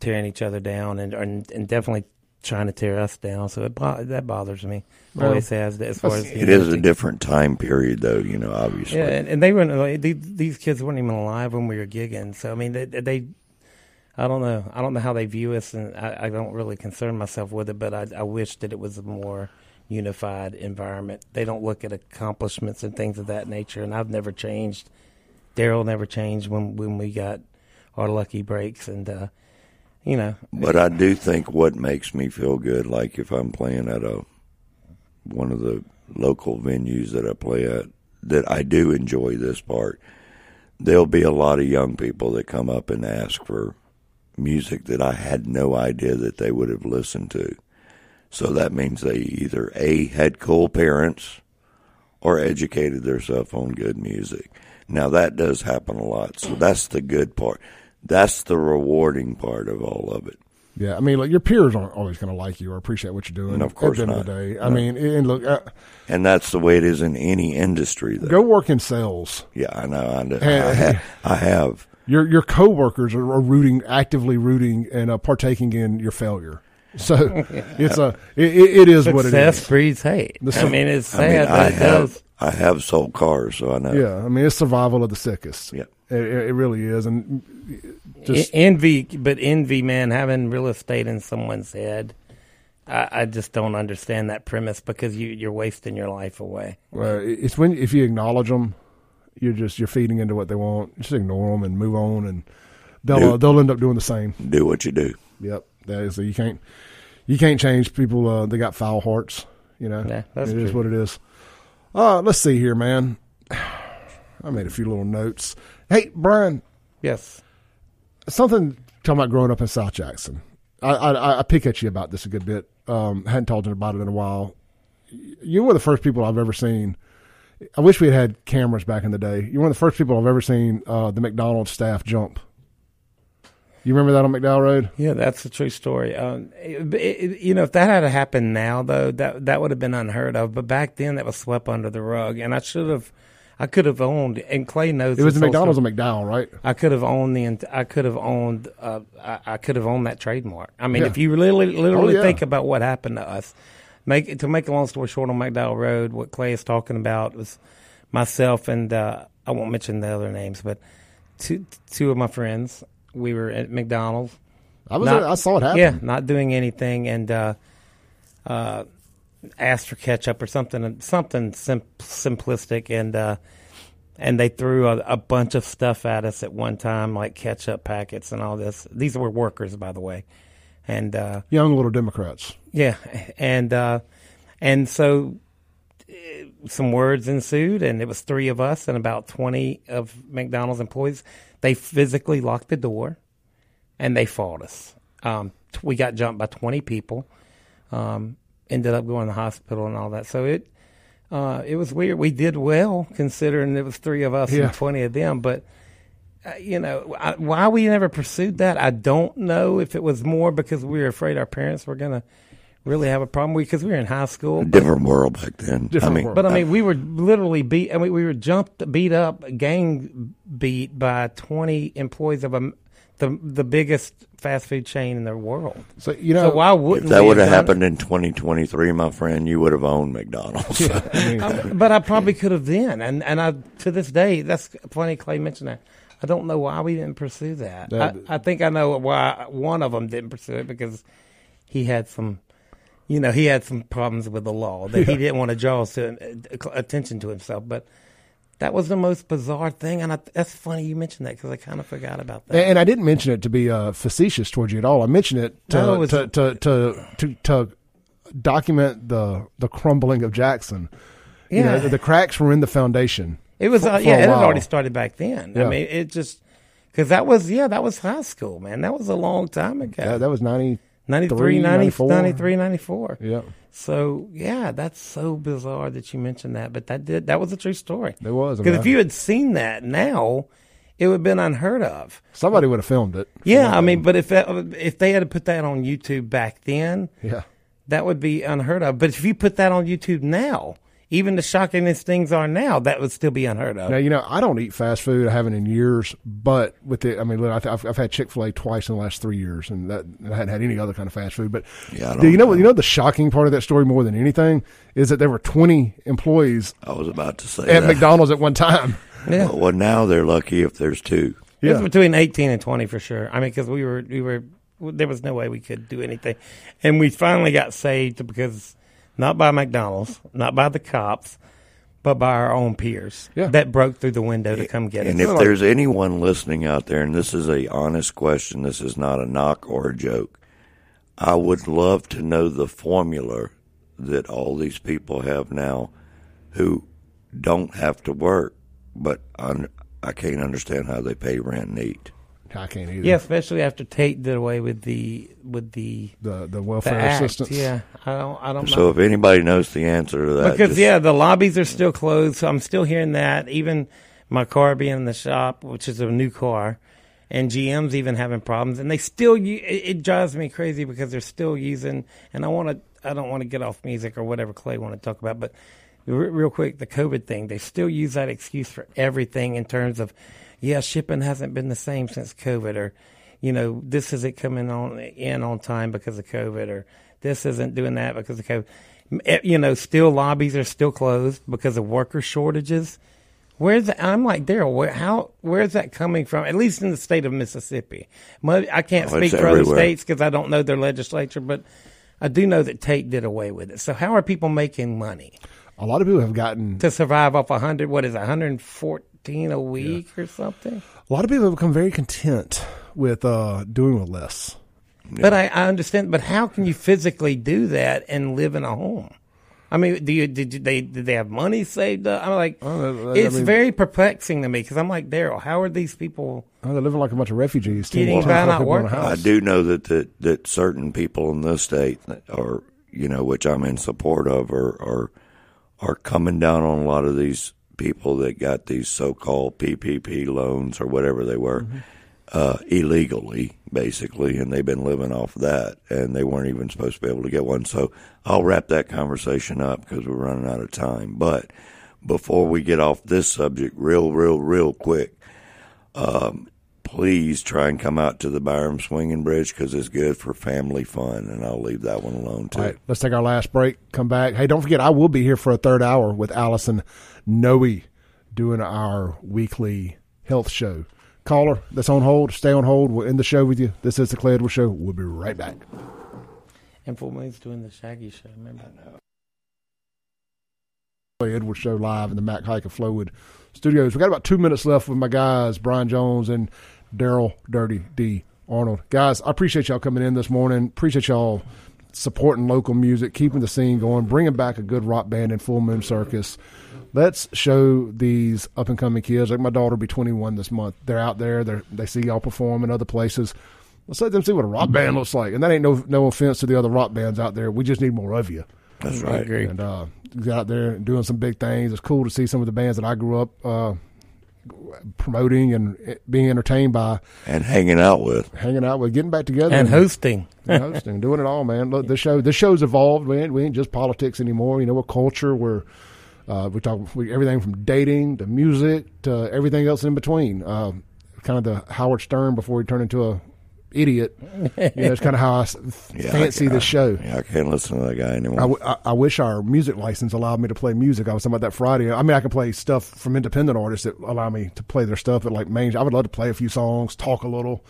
tearing each other down and and, and definitely trying to tear us down. So it bo- that bothers me. Well, Always has as far as It is a different time period, though. You know, obviously. yeah, and, and they weren't. Like, these, these kids weren't even alive when we were gigging. So I mean, they, they I don't know. I don't know how they view us, and I, I don't really concern myself with it. But I, I wish that it was a more unified environment. They don't look at accomplishments and things of that nature. And I've never changed. Daryl never changed when when we got our lucky breaks, and uh, you know, But I do think what makes me feel good, like if I'm playing at a one of the local venues that I play at, that I do enjoy this part. There'll be a lot of young people that come up and ask for music that I had no idea that they would have listened to. So that means they either A had cool parents or educated themselves on good music. Now that does happen a lot. So that's the good part. That's the rewarding part of all of it. Yeah, I mean, like your peers aren't always going to like you or appreciate what you're doing. No, of course At the end of not. the day, I No. mean, and look, uh, And that's the way it is in any industry. Though. go work in sales. Yeah, I know. I, know. Hey, I, ha- I have. Your your coworkers are, are rooting, actively rooting, and uh, partaking in your failure. So it's a it, it it is what it is. success breeds hate. The I mean, it's I mean, sad, I but it have. does. I have sold cars, so I know. Yeah, I mean, it's survival of the sickest. Yeah. It, it it really is, and just envy, but envy, man, having real estate in someone's head. I, I just don't understand that premise because you, you're wasting your life away. uh, it's when if you acknowledge them, you're just you're feeding into what they want. Just ignore them and move on, and they'll uh, they'll end up doing the same. Do what you do. Yep, that is you can't you can't change people. Uh, they got foul hearts. You know, Yeah, that's It is true. what it is. Uh, let's see here, man. I made a few little notes. Hey, Brian, Yes. something talking about growing up in South Jackson. I, I, I pick at you about this a good bit. Um, hadn't talked about it in a while. You were the first people I've ever seen. I wish we had had cameras back in the day. You're one of the first people I've ever seen uh, the McDonald's staff jump. You remember that on McDowell Road? Yeah, that's a true story. Um, it, it, you know, if that had happened now, though, that that would have been unheard of. But back then, that was swept under the rug, and I should have, I could have owned. And Clay knows It was the. McDonald's on McDowell, right? I could have owned the. I could have owned. Uh, I, I could have owned that trademark. I mean, Yeah. if you literally, literally Oh, yeah. think about what happened to us, make to make a long story short, on McDowell Road, what Clay is talking about was myself and uh, I won't mention the other names, but two two of my friends. We were at McDonald's. I was Not- there, I saw it happen. Yeah, not doing anything, and uh, uh, asked for ketchup or something, something sim- simplistic, and uh, and they threw a, a bunch of stuff at us at one time, like ketchup packets and all this. These were workers, by the way, and uh, Young little Democrats. yeah, and uh, and so eh, some words ensued, and it was three of us and about twenty of McDonald's employees. They physically locked the door, and they fought us. Um, t- we got jumped by twenty people. Um, ended up going to the hospital and all that. So it uh, it was weird. We did well considering it was three of us Yeah. and twenty of them, but uh, you know, I, why we never pursued that, I don't know. If it was more because we were afraid our parents were going to really have a problem because we were in high school. But, Different world back then. Different I mean, world. but I mean, we were literally beat. I mean, we were jumped, beat up, gang beat by twenty employees of a, the the biggest fast food chain in the world. So you know, So why wouldn't that would have done it? happened in 2023, my friend, you would have owned McDonald's. I mean, but I probably could have then, and and I to this day, that's funny. Clay mentioned that. I don't know why we didn't pursue that. That- I, I think I know why one of them didn't pursue it because he had some, you know, he had some problems with the law that he didn't want to draw attention to himself. But that was the most bizarre thing, and I, that's funny you mentioned that because I kind of forgot about that. And, I didn't mention it to be uh, facetious towards you at all. I mentioned it to No, it was- to, to, to to to document the the crumbling of Jackson. You know, Yeah. the, the cracks were in the foundation. It was, for- uh, yeah, it had already started back then. Yeah. I mean, it just because that was, yeah, that was high school, man. That was a long time ago. That, that was ninety. 93, 93, 90, 94. 93, 94. Yeah, So yeah, that's so bizarre that you mentioned that, but that did that was a true story. it was. Because if you had seen that now, it would have been unheard of. somebody would have filmed it. Yeah, I mean, but if that, if they had to put that on YouTube back then, Yeah, that would be unheard of. But if you put that on YouTube now, even the shocking as things are now, that would still be unheard of. Now you know I don't eat fast food. I haven't in years. But with it, I mean, look, I th- I've, I've had Chick Fil A twice in the last three years, and that I hadn't had any other kind of fast food. But Yeah, do you don't know what? You know the shocking part of that story more than anything is that there were twenty employees I was about to say at that. McDonald's at one time. yeah. Well, now they're lucky if there's two. It was Yeah. between 18 and 20 for sure. I mean, because we were, we were, there was no way we could do anything. And we finally got saved because not by McDonald's, not by the cops, but by our own peers Yeah. that broke through the window to come get And us. And if there's anyone listening out there, and this is a honest question, this is not a knock or a joke. I would love to know the formula that all these people have now, who don't have to work, but un- I can't understand how they pay rent and eat. I can't either. yeah, especially after Tate did away with the with the the the the welfare act. assistance. Yeah, I don't I don't know. So if anybody knows the answer to that, because just- yeah, the lobbies are still closed. So I'm still hearing that. Even my car being in the shop, which is a new car, and GM's even having problems, and they still. u- It, it drives me crazy because they're still using. And I want to. I don't want to get off music or whatever Clay want to talk about, but real quick, the COVID thing. They still use that excuse for everything in terms of, yeah, shipping hasn't been the same since COVID, or you know, this isn't coming on in on time because of COVID, or this isn't doing that because of COVID. Eh, you know, still lobbies are still closed because of worker shortages. Where's I'm like Daryl? Where, how? Where's that coming from? At least in the state of Mississippi, I can't oh, speak for everywhere. other states because I don't know their legislature, but I do know that Tate did away with it. So how are people making money? A lot of people have gotten to survive off 100. What is 114? fifteen a week yeah. or something. A lot of people have become very content with uh, doing with less. Yeah. But I, I, understand. But how can you physically do that and live in a home? I mean, do you did you, they did they have money saved up? I'm like, I, it's mean, very perplexing to me because I'm like Daryl. How are these people? Oh, they're living like a bunch of refugees. Too, getting by not working. I do know that, that that certain people in this state are you know which I'm in support of are are are coming down on a lot of these people that got these so-called PPP loans or whatever they were uh, illegally, basically, and they've been living off that, and they weren't even supposed to be able to get one. So I'll wrap that conversation up because we're running out of time. But before we get off this subject, real, real, real quick please try and come out to the Byram Swinging Bridge because it's good for family fun, and I'll leave that one alone too. All right, let's take our last break. Come back. Hey, don't forget, I will be here for a third hour with Allison Noe doing our weekly health show. Caller that's on hold, stay on hold. We'll end the show with you. This is the Clay Edwards Show. We'll be right back. And Full Moon's doing the Shaggy show. Remember? Clay Edwards Show live in the Mac Haik of Flowood Studios. We got about two minutes left with my guys, Brian Jones and Daryl Dirty D Arnold. Guys, I appreciate y'all coming in this morning. Appreciate y'all supporting local music, keeping the scene going, bringing back a good rock band in Full Moon Circus. Let's show these up and coming kids. Like my daughter will be 21 this month. They're out there. They they see y'all perform in other places. Let's let them see what a rock band looks like. And that ain't no no offense to the other rock bands out there. We just need more of you. That's I right. agree. And uh, he's out there doing some big things. It's cool to see some of the bands that I grew up uh, promoting and being entertained by, And hanging out with. hanging out with, getting back together And hosting. and hosting, doing it all, man. Look, this show, the show's evolved. We ain't, we ain't just politics anymore. You know, we're culture. We're uh, we talk we, everything from dating to music to everything else in between. Uh, kind of the Howard Stern before he turned into a idiot. You know, it's kind of how I s- Yeah, fancy I, this show. Yeah, I can't listen to that guy anymore. I, w- I- I wish our music license allowed me to play music. I was talking about that Friday. I mean, I can play stuff from independent artists that allow me to play their stuff at like main. I would love to play a few songs, talk a little,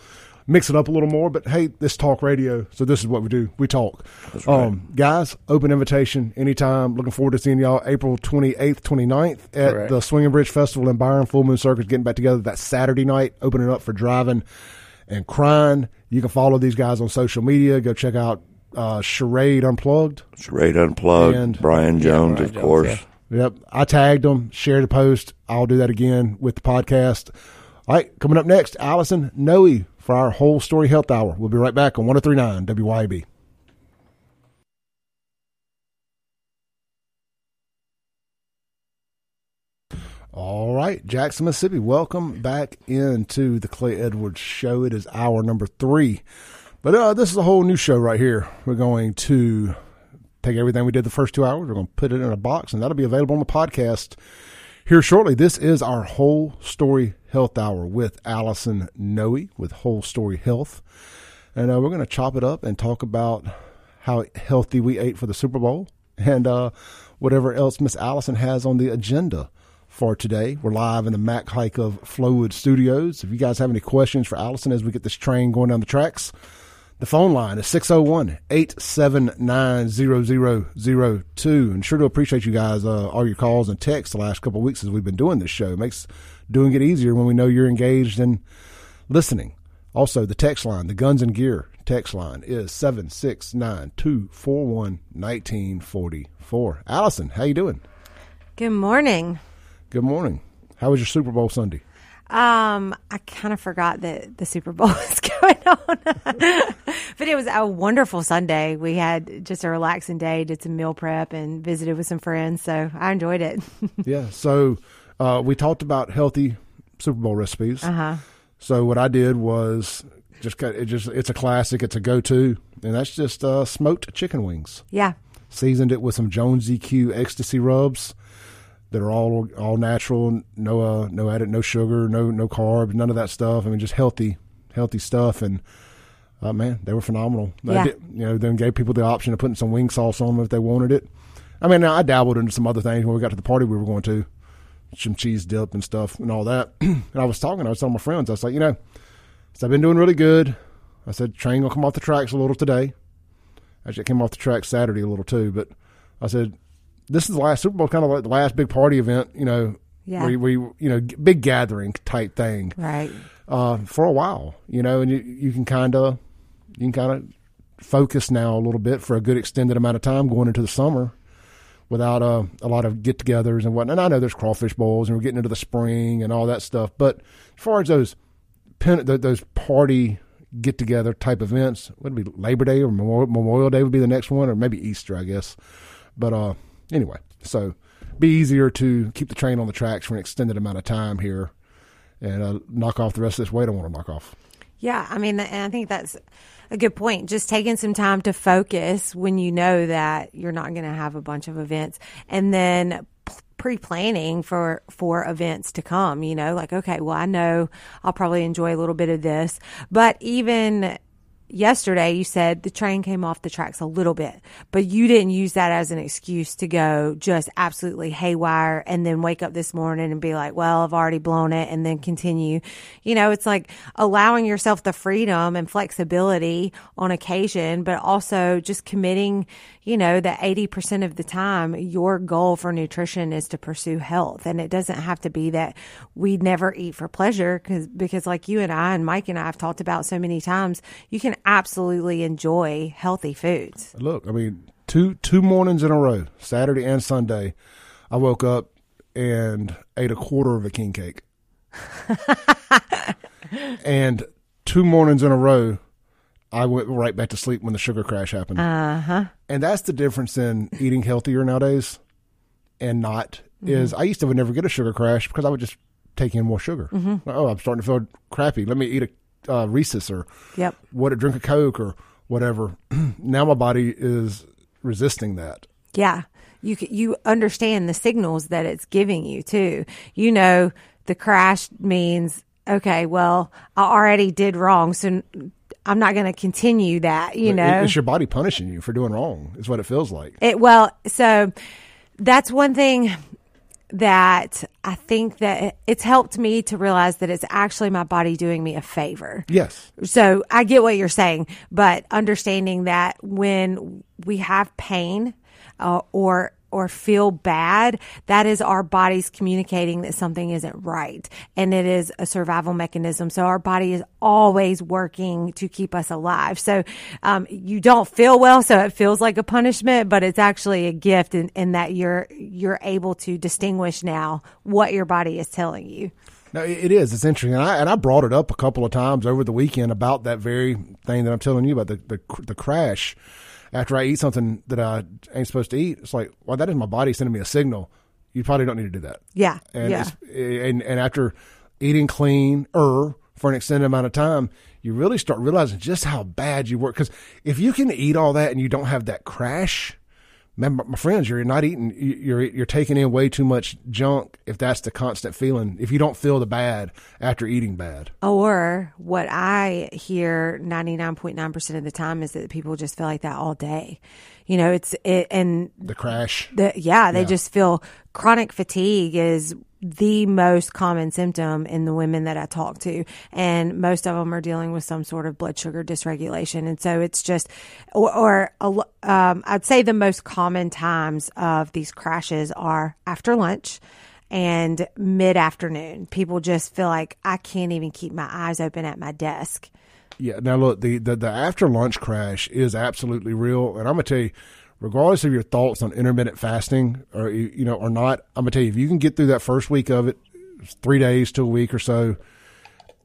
mix it up a little more. But hey, this talk radio, so this is what we do. We talk. That's right. Um, guys, open invitation anytime. Looking forward to seeing y'all April 28th, 29th at Correct. the Swinging Bridge Festival in Byram. Full Moon Circus getting back together that Saturday night, opening up for driving and crying. You can follow these guys on social media. Go check out uh, Charade Unplugged. Charade Unplugged, And- Brian Jones, Brian of Jones, course. yeah. Yep. I tagged them, shared a post. I'll do that again with the podcast. All right. Coming up next, Allison Noe for our whole story health hour. We'll be right back on 1039 WYAB. All right, Jackson, Mississippi. Welcome back into the Clay Edwards Show. It is hour number three. But uh, this is a whole new show right here. We're going to take everything we did the first two hours. We're going to put it in a box, and that'll be available on the podcast here shortly. This is our whole story health hour with Allison Noe with Whole Story Health, and uh, we're going to chop it up and talk about how healthy we ate for the Super Bowl and uh, whatever else Miss Allison has on the agenda for today. We're live in the Mac Haik of Flowood Studios. If you guys have any questions for Allison as we get this train going down the tracks, The phone line is 601 879 0002. And sure to appreciate you guys, uh, all your calls and texts the last couple weeks as we've been doing this show. It makes doing it easier when we know you're engaged and listening. Also, the text line, the Guns and Gear text line is 769 241 1944. Allison, how you doing? Good morning. Good morning. How was your Super Bowl Sunday? Um, I kind of forgot that the Super Bowl was going on, but it was a wonderful Sunday. We had just a relaxing day, did some meal prep, and visited with some friends. So I enjoyed it. yeah. So uh, we talked about healthy Super Bowl recipes. Uh huh. So what I did was just cut it. Just it's a classic. It's a go-to, and that's just uh, smoked chicken wings. Yeah. Seasoned it with some Jones EQ ecstasy rubs that are all all natural, no uh, no added, no sugar, no no carbs, none of that stuff. I mean, just healthy healthy stuff, and uh, man, they were phenomenal. Yeah. Did, you know, then gave people the option of putting some wing sauce on them if they wanted it. I mean, I dabbled into some other things when we got to the party we were going to, some cheese dip and stuff and all that. and I was talking, I was telling my friends, I was like, you know, so I've been doing really good. I said, train gonna come off the tracks a little today. Actually, it came off the track Saturday a little too, but I said, this is the last Super Bowl, kind of like the last big party event, you know, Yeah. where, you, where you, you know, big gathering type thing Right. uh, for a while, you know, and you, you can kind of you can kind of focus now a little bit for a good extended amount of time going into the summer without uh, a lot of get-togethers and whatnot. And I know there's crawfish bowls and we're getting into the spring and all that stuff, but as far as those pen, th- those party get-together type events, would it be Labor Day or Memorial Day would be the next one, or maybe Easter, I guess. But uh, anyway, so be easier to keep the train on the tracks for an extended amount of time here and uh, knock off the rest of this weight I want to knock off. Yeah, I mean, and I think that's a good point. Just taking some time to focus when you know that you're not going to have a bunch of events, and then pre-planning for for events to come. You know, like okay, well, I know I'll probably enjoy a little bit of this, but even yesterday you said the train came off the tracks a little bit, but you didn't use that as an excuse to go just absolutely haywire and then wake up this morning and be like, well, I've already blown it and then continue. You know, it's like allowing yourself the freedom and flexibility on occasion, but also just committing, you know, that 80% of the time your goal for nutrition is to pursue health. And it doesn't have to be that we never eat for pleasure because, because like you and I and Mike and I have talked about so many times, you can absolutely enjoy healthy foods. Look, I mean, two two mornings in a row, Saturday and Sunday, I woke up and ate a quarter of a king cake. and two mornings in a row, I went right back to sleep when the sugar crash happened. Uh huh. And that's the difference in eating healthier nowadays and not is I used to would never get a sugar crash because I would just take in more sugar. Oh, I'm starting to feel crappy. Let me eat a uh, Reese's or Yep. what a drink a Coke or whatever. now my body is resisting that. Yeah. You you understand the signals that it's giving you too. You know the crash means okay, well, I already did wrong, so I'm not going to continue that, you know. it's your body punishing you for doing wrong. Is what it feels like. It well, so that's one thing that I think that it's helped me to realize that it's actually my body doing me a favor. Yes. So I get what you're saying, but understanding that when we have pain uh, or or feel bad, that is our bodies communicating that something isn't right, and it is a survival mechanism. So our body is always working to keep us alive. So um, you don't feel well, so it feels like a punishment, but it's actually a gift in, in that you're you're able to distinguish now what your body is telling you. No, it is. It's interesting, and I and I brought it up a couple of times over the weekend about that very thing that I'm telling you about the the, the crash. After I eat something that I ain't supposed to eat, it's like, well, that is my body sending me a signal. You probably don't need to do that. Yeah, And yeah. and and after eating clean er for an extended amount of time, you really start realizing just how bad you work. Because if you can eat all that and you don't have that crash, man, my friends, you're not eating. you- You're you're taking in way too much junk. If that's the constant feeling, if you don't feel the bad after eating bad, Or what I hear 99.9% of the time is that people just feel like that all day. You know, it's, it, and the crash. the, yeah, they Yeah. just feel chronic fatigue is the most common symptom in the women that I talk to. And most of them are dealing with some sort of blood sugar dysregulation. And so it's just, or, or um, I'd say the most common times of these crashes are after lunch and mid afternoon. People just feel like I can't even keep my eyes open at my desk. Yeah. Now look, the, the, the after lunch crash is absolutely real. And I'm going to tell you, regardless of your thoughts on intermittent fasting or you know or not, I'm gonna tell you if you can get through that first week of it, three days to a week or so,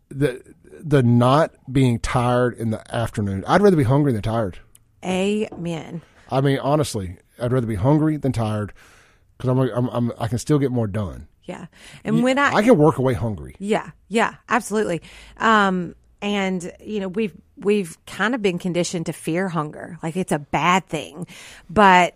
the the not being tired in the afternoon. I'd rather be hungry than tired. Amen. I mean, honestly, I'd rather be hungry than tired because I'm, I'm, I'm I can still get more done. Yeah, and when I I can work away hungry. Yeah, yeah, absolutely. Um, and you know we've we've kind of been conditioned to fear hunger. Like it's a bad thing. But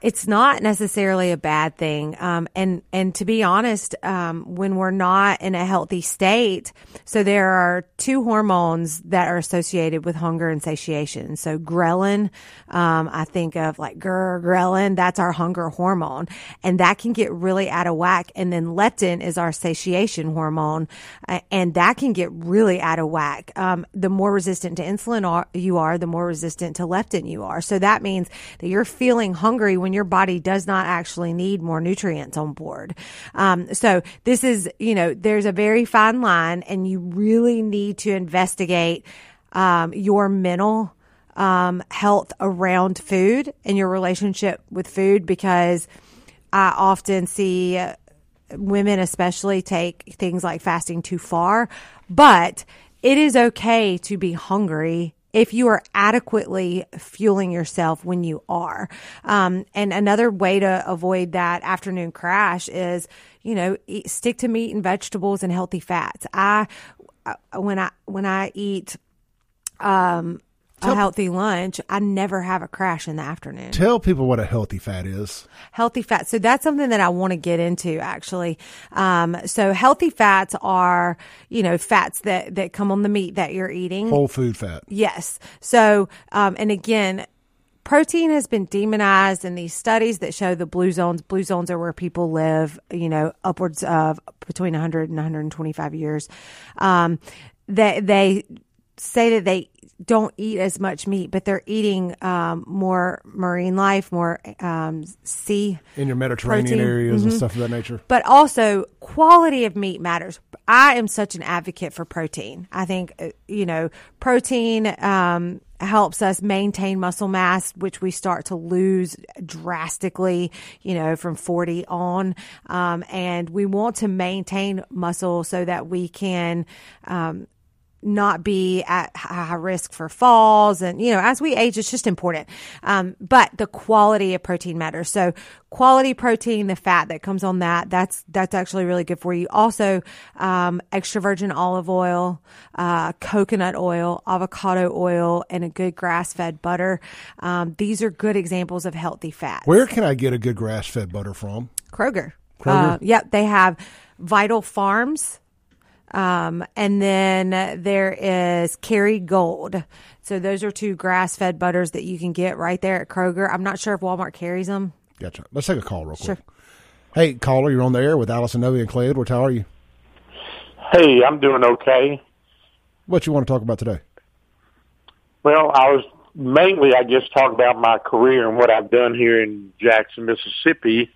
it's not necessarily a bad thing. Um, and, and to be honest, um, when we're not in a healthy state, so there are two hormones that are associated with hunger and satiation. So ghrelin, um, I think of like grr, ghrelin, that's our hunger hormone and that can get really out of whack. And then leptin is our satiation hormone uh, and that can get really out of whack. Um, the more resistant to insulin you are, the more resistant to leptin you are. So that means that you're feeling hungry when when your body does not actually need more nutrients on board. Um, so this is, you know, there's a very fine line and you really need to investigate, um, your mental, um, health around food and your relationship with food because I often see women especially take things like fasting too far, but it is okay to be hungry if you are adequately fueling yourself when you are. Um, and another way to avoid that afternoon crash is, you know, eat, stick to meat and vegetables and healthy fats. I, uh, when I, when I eat, um, a healthy lunch, I never have a crash in the afternoon. Tell people what a healthy fat is. Healthy fat. So that's something that I want to get into actually. Um, so healthy fats are, you know, fats that, that come on the meat that you're eating. Whole food fat. Yes. So, um, and again, protein has been demonized in these studies that show the blue zones. Blue zones are where people live, you know, upwards of between 100 and 125 years. Um, that they say that they don't eat as much meat, but they're eating um, more marine life, more um, sea in your Mediterranean protein. areas Mhm. and stuff of that nature. But also, quality of meat matters. I am such an advocate for protein. I think, uh, you know, protein um, helps us maintain muscle mass, which we start to lose drastically, you know, from 40 on. Um, and we want to maintain muscle so that we can. Um, not be at high risk for falls and you know as we age it's just important um, but the quality of protein matters so quality protein the fat that comes on that that's that's actually really good for you also um, extra virgin olive oil uh, coconut oil avocado oil and a good grass-fed butter um, these are good examples of healthy fats Where can I get a good grass fed butter from? Kroger. Kroger? Uh, yep, they have Vital Farms. Um, and then there is Kerrygold. So those are two grass fed butters that you can get right there at Kroger. I'm not sure if Walmart carries them. Gotcha. Let's take a call real quick. Sure. Hey, caller, you're on the air with Allison Noe and Clay Edwards. How are you? Hey, I'm doing okay. What you want to talk about today? Well, I was mainly, I guess, talk about my career and what I've done here in Jackson, Mississippi.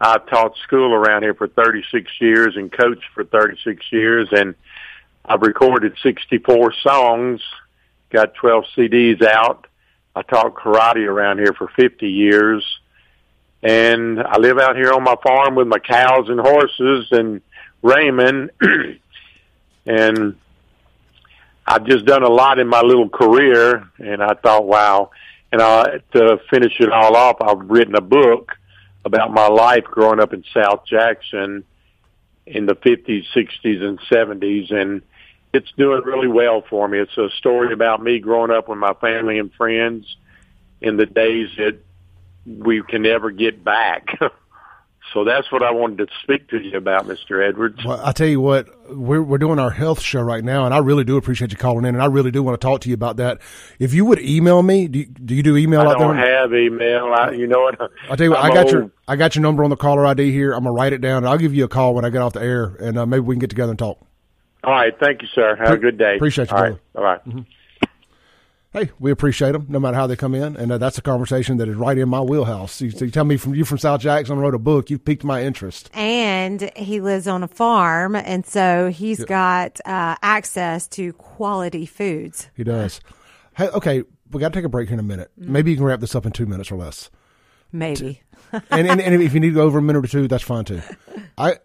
I taught school around here for 36 years and coached for 36 years, and I've recorded 64 songs, got 12 CDs out. I taught karate around here for 50 years, and I live out here on my farm with my cows and horses and Raymond, and I've just done a lot in my little career, and I thought, wow. And I, to finish it all off, I've written a book about my life growing up in South Jackson in the 50s, 60s, and 70s, and it's doing really well for me. It's a story about me growing up with my family and friends in the days that we can never get back. So that's what I wanted to speak to you about, Mr. Edwards. Well, I tell you what, we're we're doing our health show right now, and I really do appreciate you calling in, and I really do want to talk to you about that. If you would email me, do you, do you do email out there? I out don't there? have email. I, you know what? I'll tell you what, I'm I got your. I got your number on the caller ID here. I'm gonna write it down, and I'll give you a call when I get off the air, and uh, maybe we can get together and talk. All right. Thank you, sir. Have a good day. appreciate you, All right. brother. All right. Hey, we appreciate them no matter how they come in, and uh, that's a conversation that is right in my wheelhouse. You, so you tell me from you from South Jackson wrote a book, you piqued my interest. And he lives on a farm, and so he's got uh, access to quality foods. He does. Hey, okay, we got to take a break here in a minute. Maybe you can wrap this up in two minutes or less. Maybe. and, and, and if you need to go over a minute or two, that's fine too. I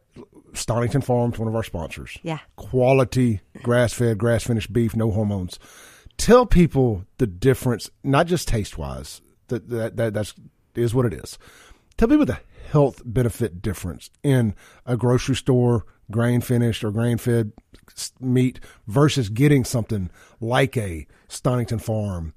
Stonington Farms, one of our sponsors. Yeah. Quality grass fed, grass finished beef, no hormones. Tell people the difference, not just taste wise. That, that that that's is what it is. Tell people the health benefit difference in a grocery store grain finished or grain fed meat versus getting something like a Stonington Farm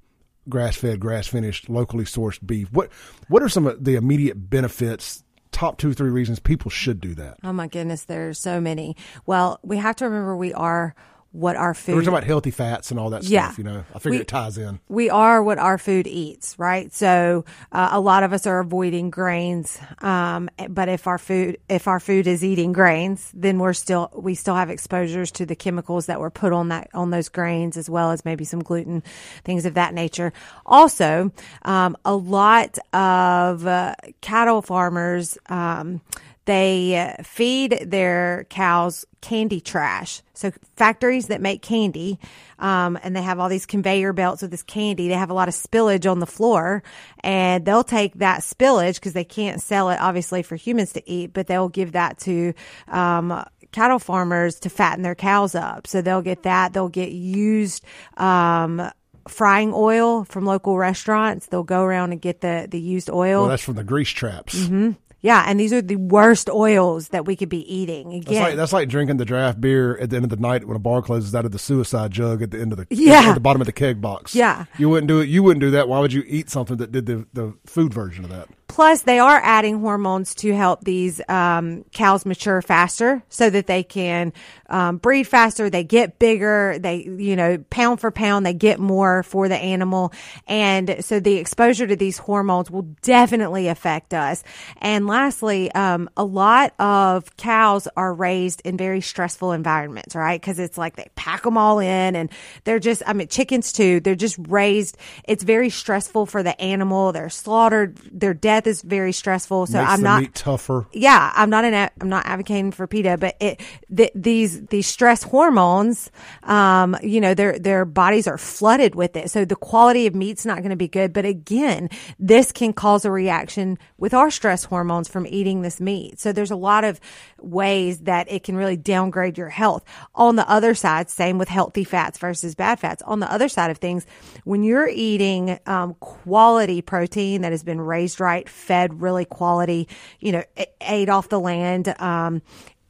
grass fed, grass finished, locally sourced beef. What what are some of the immediate benefits? Top two, three reasons people should do that. Oh my goodness, there's so many. Well, we have to remember we are what our food We're talking about healthy fats and all that Yeah. stuff. You know, I figure We- it ties in. we are what our food eats, right? So uh, a lot of us are avoiding grains, um, but if our food if our food is eating grains, then we're still we still have exposures to the chemicals that were put on that on those grains, as well as maybe some gluten, things of that nature. Also, um, a lot of uh, cattle farmers. Um, they uh, feed their cows candy trash. So factories that make candy, um, and they have all these conveyor belts with this candy. They have a lot of spillage on the floor, and they'll take that spillage because they can't sell it obviously for humans to eat, but they'll give that to um, cattle farmers to fatten their cows up. So they'll get that. They'll get used. Um, Frying oil from local restaurants. They'll go around and get the, the used oil. Well, that's from the grease traps. Mm-hmm. Yeah, and these are the worst oils that we could be eating. That's Again, like that's like drinking the draft beer at the end of the night when a bar closes out of the suicide jug at the end of the Yeah. at the bottom of the keg box. Yeah. you wouldn't do it. You wouldn't do that. Why would you eat something that did the the food version of that? Plus, they are adding hormones to help these um, cows mature faster, so that they can um, breed faster. They get bigger. They, you know, pound for pound, they get more for the animal, and so the exposure to these hormones will definitely affect us. And lastly, um, a lot of cows are raised in very stressful environments, right? Because it's like they pack them all in, and they're just, I mean, chickens too. They're just raised. It's very stressful for the animal. They're slaughtered. Their death is very stressful. So Makes I'm not meat tougher. yeah, I'm not an I'm not advocating for PETA, but it th- these these stress hormones, um, you know, their their bodies are flooded with it, so the quality of meat's not going to be good. But again, this can cause a reaction with our stress hormones from eating this meat. So there's a lot of ways that it can really downgrade your health. On the other side, same with healthy fats versus bad fats. On the other side of things, when you're eating um, quality protein that has been raised right, fed really quality, you know, ate off the land, um,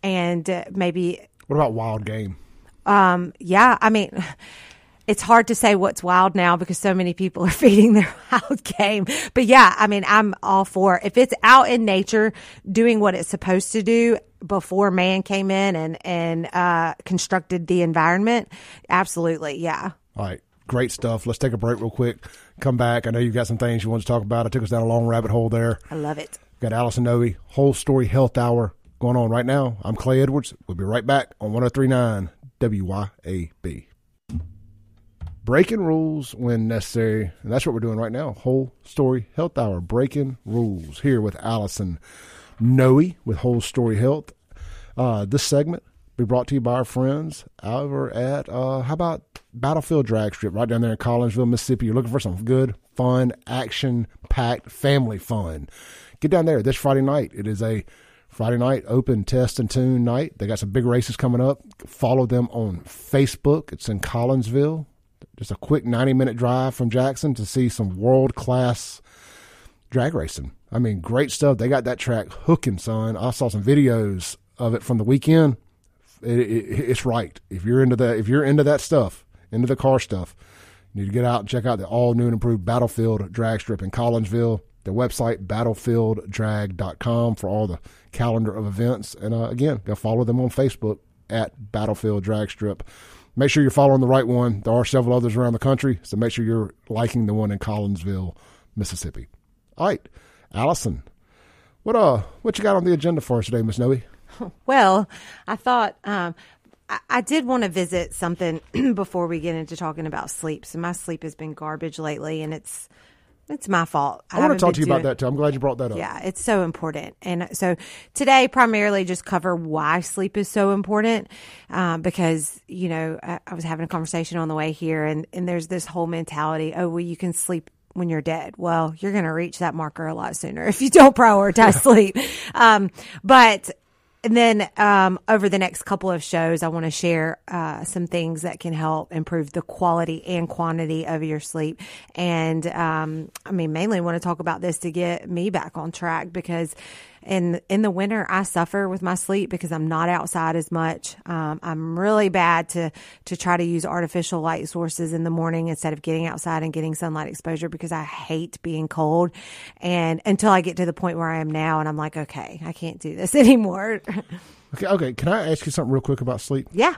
and uh, maybe What about wild game? Um, yeah, I mean, it's hard to say what's wild now because so many people are feeding their wild game. But yeah, I mean, I'm all for if it's out in nature doing what it's supposed to do before man came in and and uh, constructed the environment. Absolutely, yeah. All right, great stuff. Let's take a break real quick. Come back. I know you've got some things you want to talk about. I took us down a long rabbit hole there. I love it. Got Allison Noe, Whole Story Health Hour going on right now. I'm Clay Edwards. We'll be right back on 1039 WYAB. Breaking rules when necessary. And that's what we're doing right now. Whole Story Health Hour. Breaking rules here with Allison Noe with Whole Story Health. Uh, this segment be brought to you by our friends over at, uh, how about Battlefield Drag Strip right down there in Collinsville, Mississippi. You're looking for some good, fun, action packed family fun. Get down there this Friday night. It is a Friday night open test and tune night. They got some big races coming up. Follow them on Facebook. It's in Collinsville. Just a quick 90 minute drive from Jackson to see some world class drag racing. I mean, great stuff. They got that track hooking, son. I saw some videos of it from the weekend. It, it, it's right. If you're into that, if you're into that stuff, into the car stuff, you need to get out and check out the all new and improved Battlefield drag strip in Collinsville. the website battlefielddrag.com for all the calendar of events. And uh, again, go follow them on Facebook at Battlefield Drag Strip. Make sure you're following the right one. There are several others around the country, so make sure you're liking the one in Collinsville, Mississippi. All right, Allison, what uh, what you got on the agenda for us today, Miss Noe? Well, I thought um, I, I did want to visit something before we get into talking about sleep. So my sleep has been garbage lately, and it's it's my fault. I, want to talk to you about that too. I'm glad you brought that up. Yeah, it's so important. And so today, primarily just cover why sleep is so important. Um, because, you know, I, I was having a conversation on the way here, and, and there's this whole mentality oh, well, you can sleep when you're dead. Well, you're going to reach that marker a lot sooner if you don't prioritize sleep. Um, but and then um, over the next couple of shows, I want to share uh, some things that can help improve the quality and quantity of your sleep. And um, I mean, mainly want to talk about this to get me back on track because in in the winter I suffer with my sleep because I'm not outside as much. Um, I'm really bad to to try to use artificial light sources in the morning instead of getting outside and getting sunlight exposure because I hate being cold. And until I get to the point where I am now, and I'm like, okay, I can't do this anymore. Okay, okay. Can I ask you something real quick about sleep? yeah.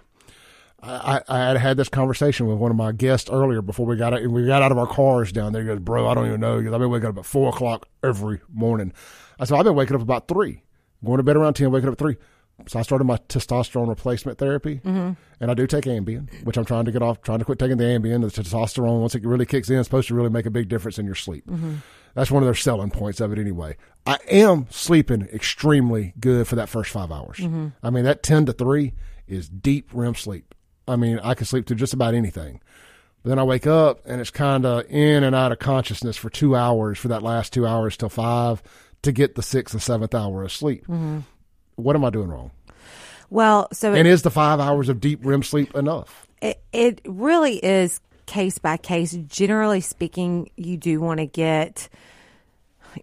I, I had had this conversation with one of my guests earlier before we got out, we got out of our cars down there. He goes, "Bro, I don't even know because I've been waking up at four o'clock every morning." I said, "I've been waking up about three, going to bed around ten, waking up at three. So I started my testosterone replacement therapy, mm-hmm. and I do take Ambien, which I'm trying to get off, trying to quit taking the Ambien. The testosterone, once it really kicks in, is supposed to really make a big difference in your sleep. Mm-hmm. That's one of their selling points of it, anyway. I am sleeping extremely good for that first five hours. Mm-hmm. I mean, that ten to three is deep REM sleep. I mean, I can sleep through just about anything. But then I wake up and it's kind of in and out of consciousness for two hours for that last two hours till five to get the sixth and seventh hour of sleep. What am I doing wrong? Well, so And is the five hours of deep REM sleep enough? it, it really is case by case. Generally speaking, you do want to get,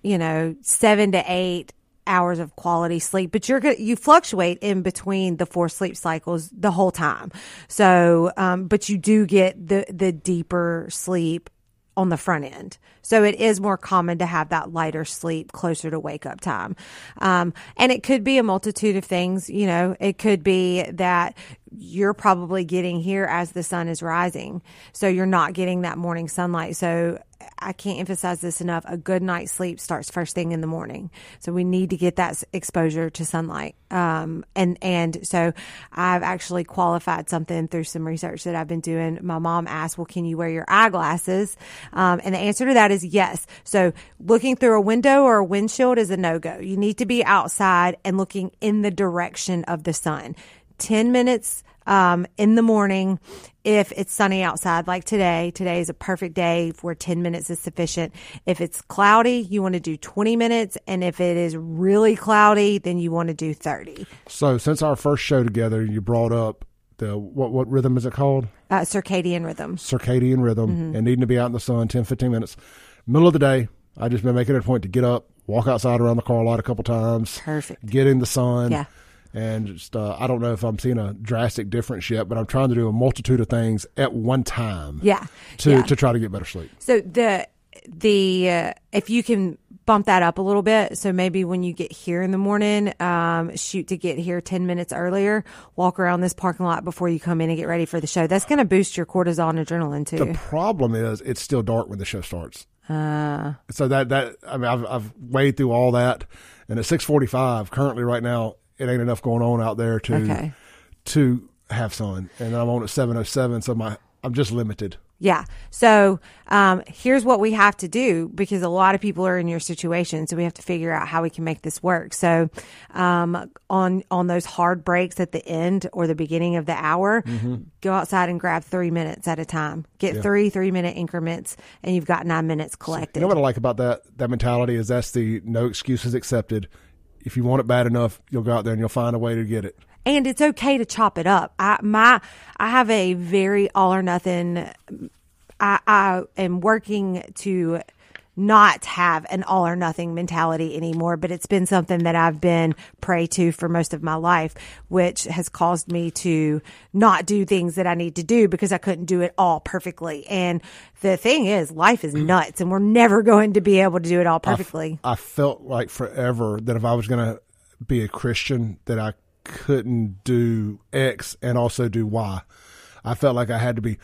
you know, seven to eight hours of quality sleep, but you're gonna, you fluctuate in between the four sleep cycles the whole time. So, um, but you do get the, the deeper sleep on the front end. So it is more common to have that lighter sleep closer to wake up time. Um, and it could be a multitude of things. You know, it could be that you're probably getting here as the sun is rising. So you're not getting that morning sunlight. So I can't emphasize this enough. A good night's sleep starts first thing in the morning. So we need to get that exposure to sunlight. Um, and, and so I've actually qualified something through some research that I've been doing. My mom asked, well, can you wear your eyeglasses? Um, and the answer to that is yes. So looking through a window or a windshield is a no go. You need to be outside and looking in the direction of the sun. 10 minutes um, in the morning if it's sunny outside like today today is a perfect day where 10 minutes is sufficient if it's cloudy you want to do 20 minutes and if it is really cloudy then you want to do 30 So since our first show together, you brought up the what what rhythm is it called? uh, circadian rhythm circadian rhythm Mm-hmm. and needing to be out in the sun 10, 15 minutes. Middle of the day, I just been making it a point to get up, walk outside around the car lot a couple times, Perfect. get in the sun. Yeah. And just, uh, I don't know if I'm seeing a drastic difference yet, but I'm trying to do a multitude of things at one time. Yeah. To, Yeah. to try to get better sleep. So the the uh, if you can bump that up a little bit, so maybe when you get here in the morning, um, shoot to get here ten minutes earlier, walk around this parking lot before you come in and get ready for the show. That's going to boost your cortisol and adrenaline too. The problem is it's still dark when the show starts. Uh, So that that I mean I've I've waded through all that, and at six forty five currently right now it ain't enough going on out there to Okay. to have sun, and I'm on at seven oh seven, so my I'm just limited. Yeah. So um, here's what we have to do because a lot of people are in your situation. So we have to figure out how we can make this work. So um, on on those hard breaks at the end or the beginning of the hour, go outside and grab three minutes at a time. Get three three minute increments, and you've got nine minutes collected. You know what I like about that that mentality is that's the no excuses accepted. If you want it bad enough, you'll go out there and you'll find a way to get it. and it's okay to chop it up. I my I have a very all or nothing. I I am working to not have an all or nothing mentality anymore, but it's been something that I've been prey to for most of my life, which has caused me to not do things that I need to do because I couldn't do it all perfectly. And the thing is, life is mm. nuts and we're never going to be able to do it all perfectly. I felt like forever that if I was going to be a Christian, that I couldn't do X and also do Y. I felt like I had to be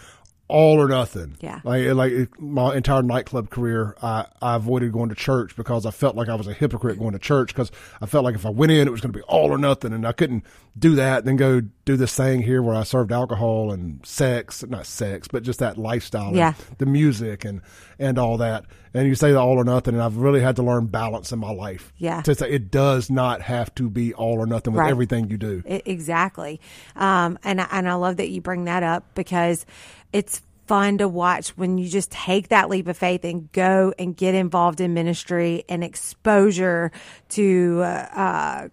all or nothing. Yeah. Like like my entire nightclub career, I, I avoided going to church because I felt like I was a hypocrite going to church because I felt like if I went in, it was going to be all or nothing, and I couldn't do that and then go do this thing here where I served alcohol and sex, not sex, but just that lifestyle, Yeah. the music and and all that. And you say the all or nothing, and I've really had to learn balance in my life. Yeah. To say it does not have to be all or nothing with Right. everything you do. I- exactly. Um, and and I love that you bring that up because it's fun to watch when you just take that leap of faith and go and get involved in ministry and exposure to uh, uh,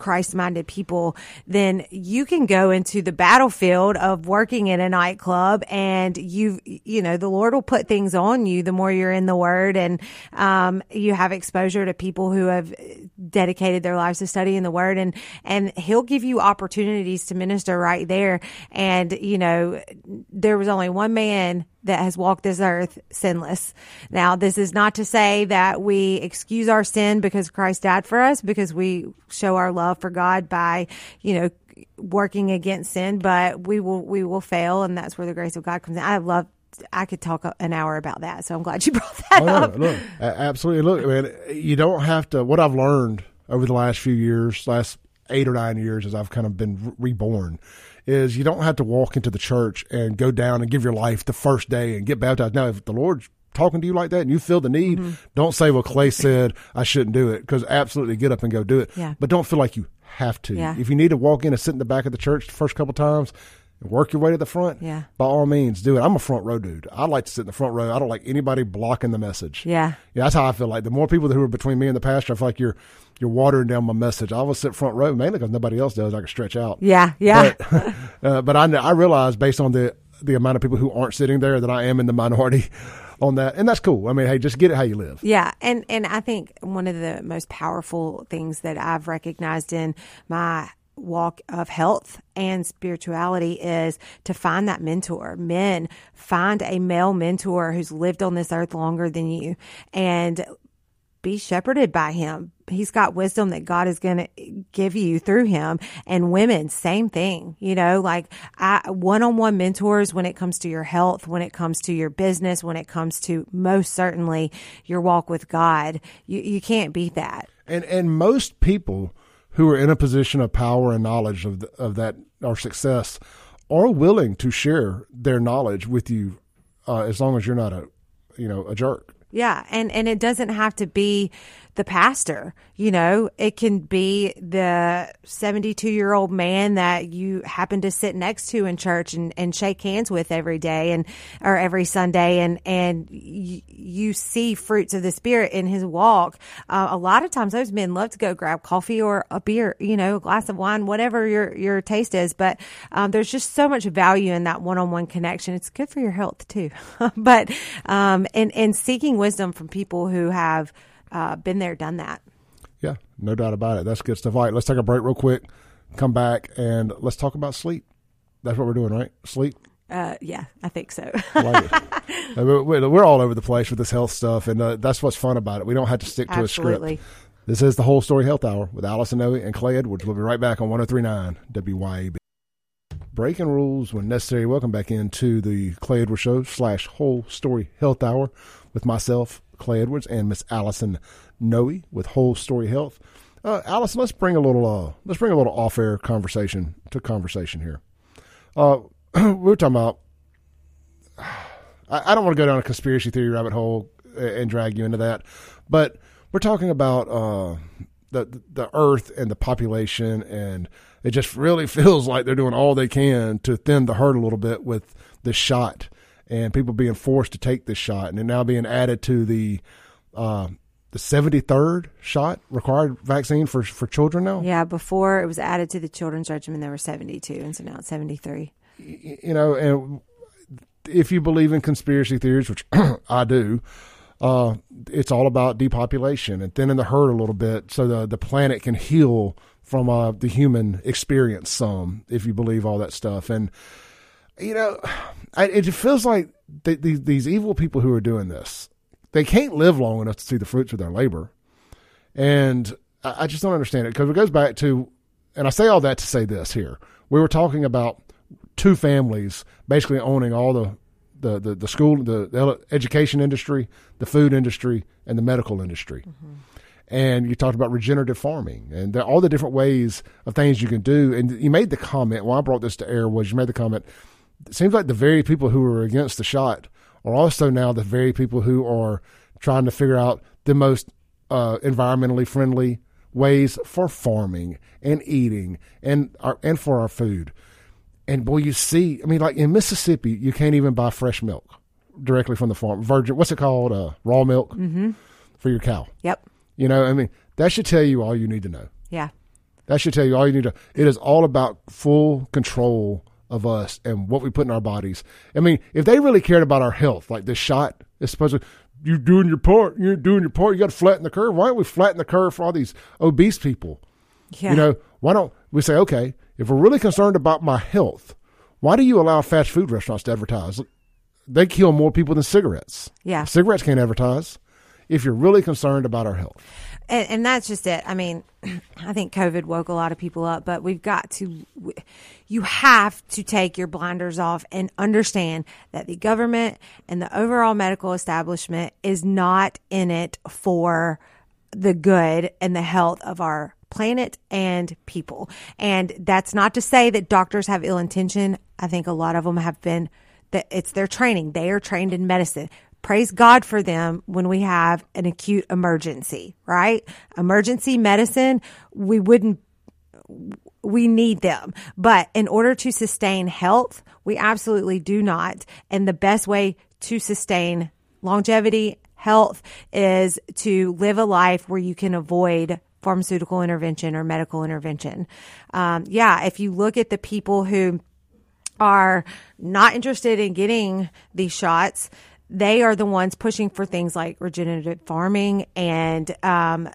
Christ minded people, then you can go into the battlefield of working in a nightclub and you, you know, the Lord will put things on you the more you're in the word and, um, you have exposure to people who have dedicated their lives to studying the word and, and he'll give you opportunities to minister right there. And, you know, there was only one man that has walked this earth sinless. Now, this is not to say that we excuse our sin because Christ died for us, because we show our love for God by, you know, working against sin, but we will, we will fail. And that's where the grace of God comes in. I love, I could talk an hour about that. So I'm glad you brought that Oh, up. look, absolutely. Look, man, you don't have to. What I've learned over the last few years, last eight or nine years, as I've kind of been reborn, is you don't have to walk into the church and go down and give your life the first day and get baptized. Now, if the Lord's talking to you like that and you feel the need, Mm-hmm. don't say, "Well, Clay said I shouldn't do it," because absolutely get up and go do it. Yeah. But don't feel like you have to. Yeah. If you need to walk in and sit in the back of the church the first couple times. Work your way to the front. Yeah. By all means, do it. I'm a front row dude. I like to sit in the front row. I don't like anybody blocking the message. Yeah. Yeah, that's how I feel like. The more people who are between me and the pastor, I feel like you're you're watering down my message. I always sit front row mainly because nobody else does. I can stretch out. Yeah. Yeah. But, uh, but I I realize based on the the amount of people who aren't sitting there that I am in the minority on that, and that's cool. I mean, hey, just get it how you live. Yeah, and and I think one of the most powerful things that I've recognized in my walk of health and spirituality is to find that mentor. Men, find a male mentor who's lived on this earth longer than you and be shepherded by him. He's got wisdom that God is going to give you through him. And women, same thing, you know, like I, one-on-one mentors when it comes to your health, when it comes to your business, when it comes to most certainly your walk with God. You, you can't beat that. And and most people who are in a position of power and knowledge of the, of that or success are willing to share their knowledge with you, uh, as long as you're not a you know a jerk. Yeah, and and it doesn't have to be the pastor. You know, it can be the 72 year old man that you happen to sit next to in church and, and shake hands with every day and or every Sunday, and and you see fruits of the spirit in his walk. Uh, a lot of times, those men love to go grab coffee or a beer, you know, a glass of wine, whatever your your taste is. But um, there's just so much value in that one on one connection. It's good for your health too. but um, and and seeking wisdom from people who have uh, been there, done that. Yeah, no doubt about it. That's good stuff. All right, let's take a break real quick, come back, and let's talk about sleep. That's what we're doing, right? Sleep. Uh, yeah, I think so. Like. We're, we're we're all over the place with this health stuff, and uh, that's what's fun about it. We don't have to stick to Absolutely. a script. This is the whole story health hour with Allison Noe and Clay Edwards. We'll be right back on 1039 WYAB. Breaking rules when necessary. Welcome back into the Clay Edwards Show slash Whole Story Health Hour with myself, Clay Edwards, and Miss Allison Noe with Whole Story Health. Uh, Allison, let's bring a little uh, let's bring a little off air conversation to conversation here. Uh, we were talking about. I, I don't want to go down a conspiracy theory rabbit hole and drag you into that, but we're talking about uh, the the Earth and the population, and it just really feels like they're doing all they can to thin the herd a little bit with this shot, and people being forced to take this shot, and it now being added to the uh, the seventy third shot required vaccine for for children now. yeah, before it was added to the children's regimen, there were 72, and so now it's 73. you know, and if you believe in conspiracy theories, which I do, uh, it's all about depopulation and thinning the herd a little bit so the, the planet can heal from uh, the human experience some, if you believe all that stuff. And, you know, I, it feels like th- these, these evil people who are doing this, they can't live long enough to see the fruits of their labor. And I, I just don't understand it because it goes back to, and I say all that to say this here. We were talking about two families basically owning all the the, the, the school, the, the education industry, the food industry, and the medical industry. Mm-hmm. And you talked about regenerative farming and all the different ways of things you can do. And you made the comment, when I brought this to air, was you made the comment, it seems like the very people who are against the shot are also now the very people who are trying to figure out the most uh, environmentally friendly ways for farming and eating and our, and for our food. And boy, you see, I mean, like in Mississippi, you can't even buy fresh milk directly from the farm. Virgin, what's it called? Uh, raw milk mm-hmm. for your cow. Yep. You know, I mean, that should tell you all you need to know. Yeah. That should tell you all you need to. It is all about full control of us and what we put in our bodies. I mean, if they really cared about our health, like this shot is supposed to, you're doing your part. You're doing your part. You got to flatten the curve. Why don't we flatten the curve for all these obese people? Yeah. You know, why don't we say, okay, if we're really concerned about my health, why do you allow fast food restaurants to advertise? They kill more people than cigarettes. Yeah. Cigarettes can't advertise if you're really concerned about our health. And, and, that's just it. I mean, I think COVID woke a lot of people up, but we've got to, you have to take your blinders off and understand that the government and the overall medical establishment is not in it for the good and the health of our planet and people. And that's not to say that doctors have ill intention. I think a lot of them have been that it's their training. They are trained in medicine. Praise God for them when we have an acute emergency, right? Emergency medicine, we wouldn't we need them. But in order to sustain health, we absolutely do not. And the best way to sustain longevity, health is to live a life where you can avoid pharmaceutical intervention or medical intervention. Um, yeah, if you look at the people who are not interested in getting these shots, they are the ones pushing for things like regenerative farming and um,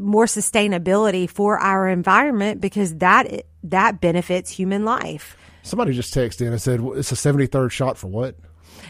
more sustainability for our environment because that that benefits human life. Somebody just texted in and said it's a 73rd shot for what?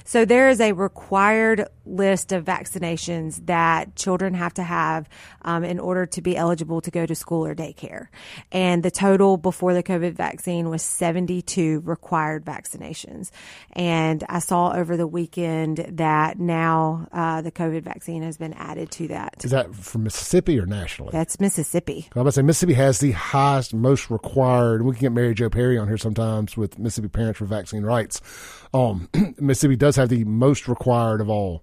So there is a required list of vaccinations that children have to have um, in order to be eligible to go to school or daycare. And the total before the COVID vaccine was 72 required vaccinations. And I saw over the weekend that now uh, the COVID vaccine has been added to that. Is that from Mississippi or nationally? That's Mississippi. I was about to say Mississippi has the highest, most required. We can get Mary Jo Perry on here sometimes with Mississippi Parents for Vaccine Rights. Um, Mississippi does have the most required of all.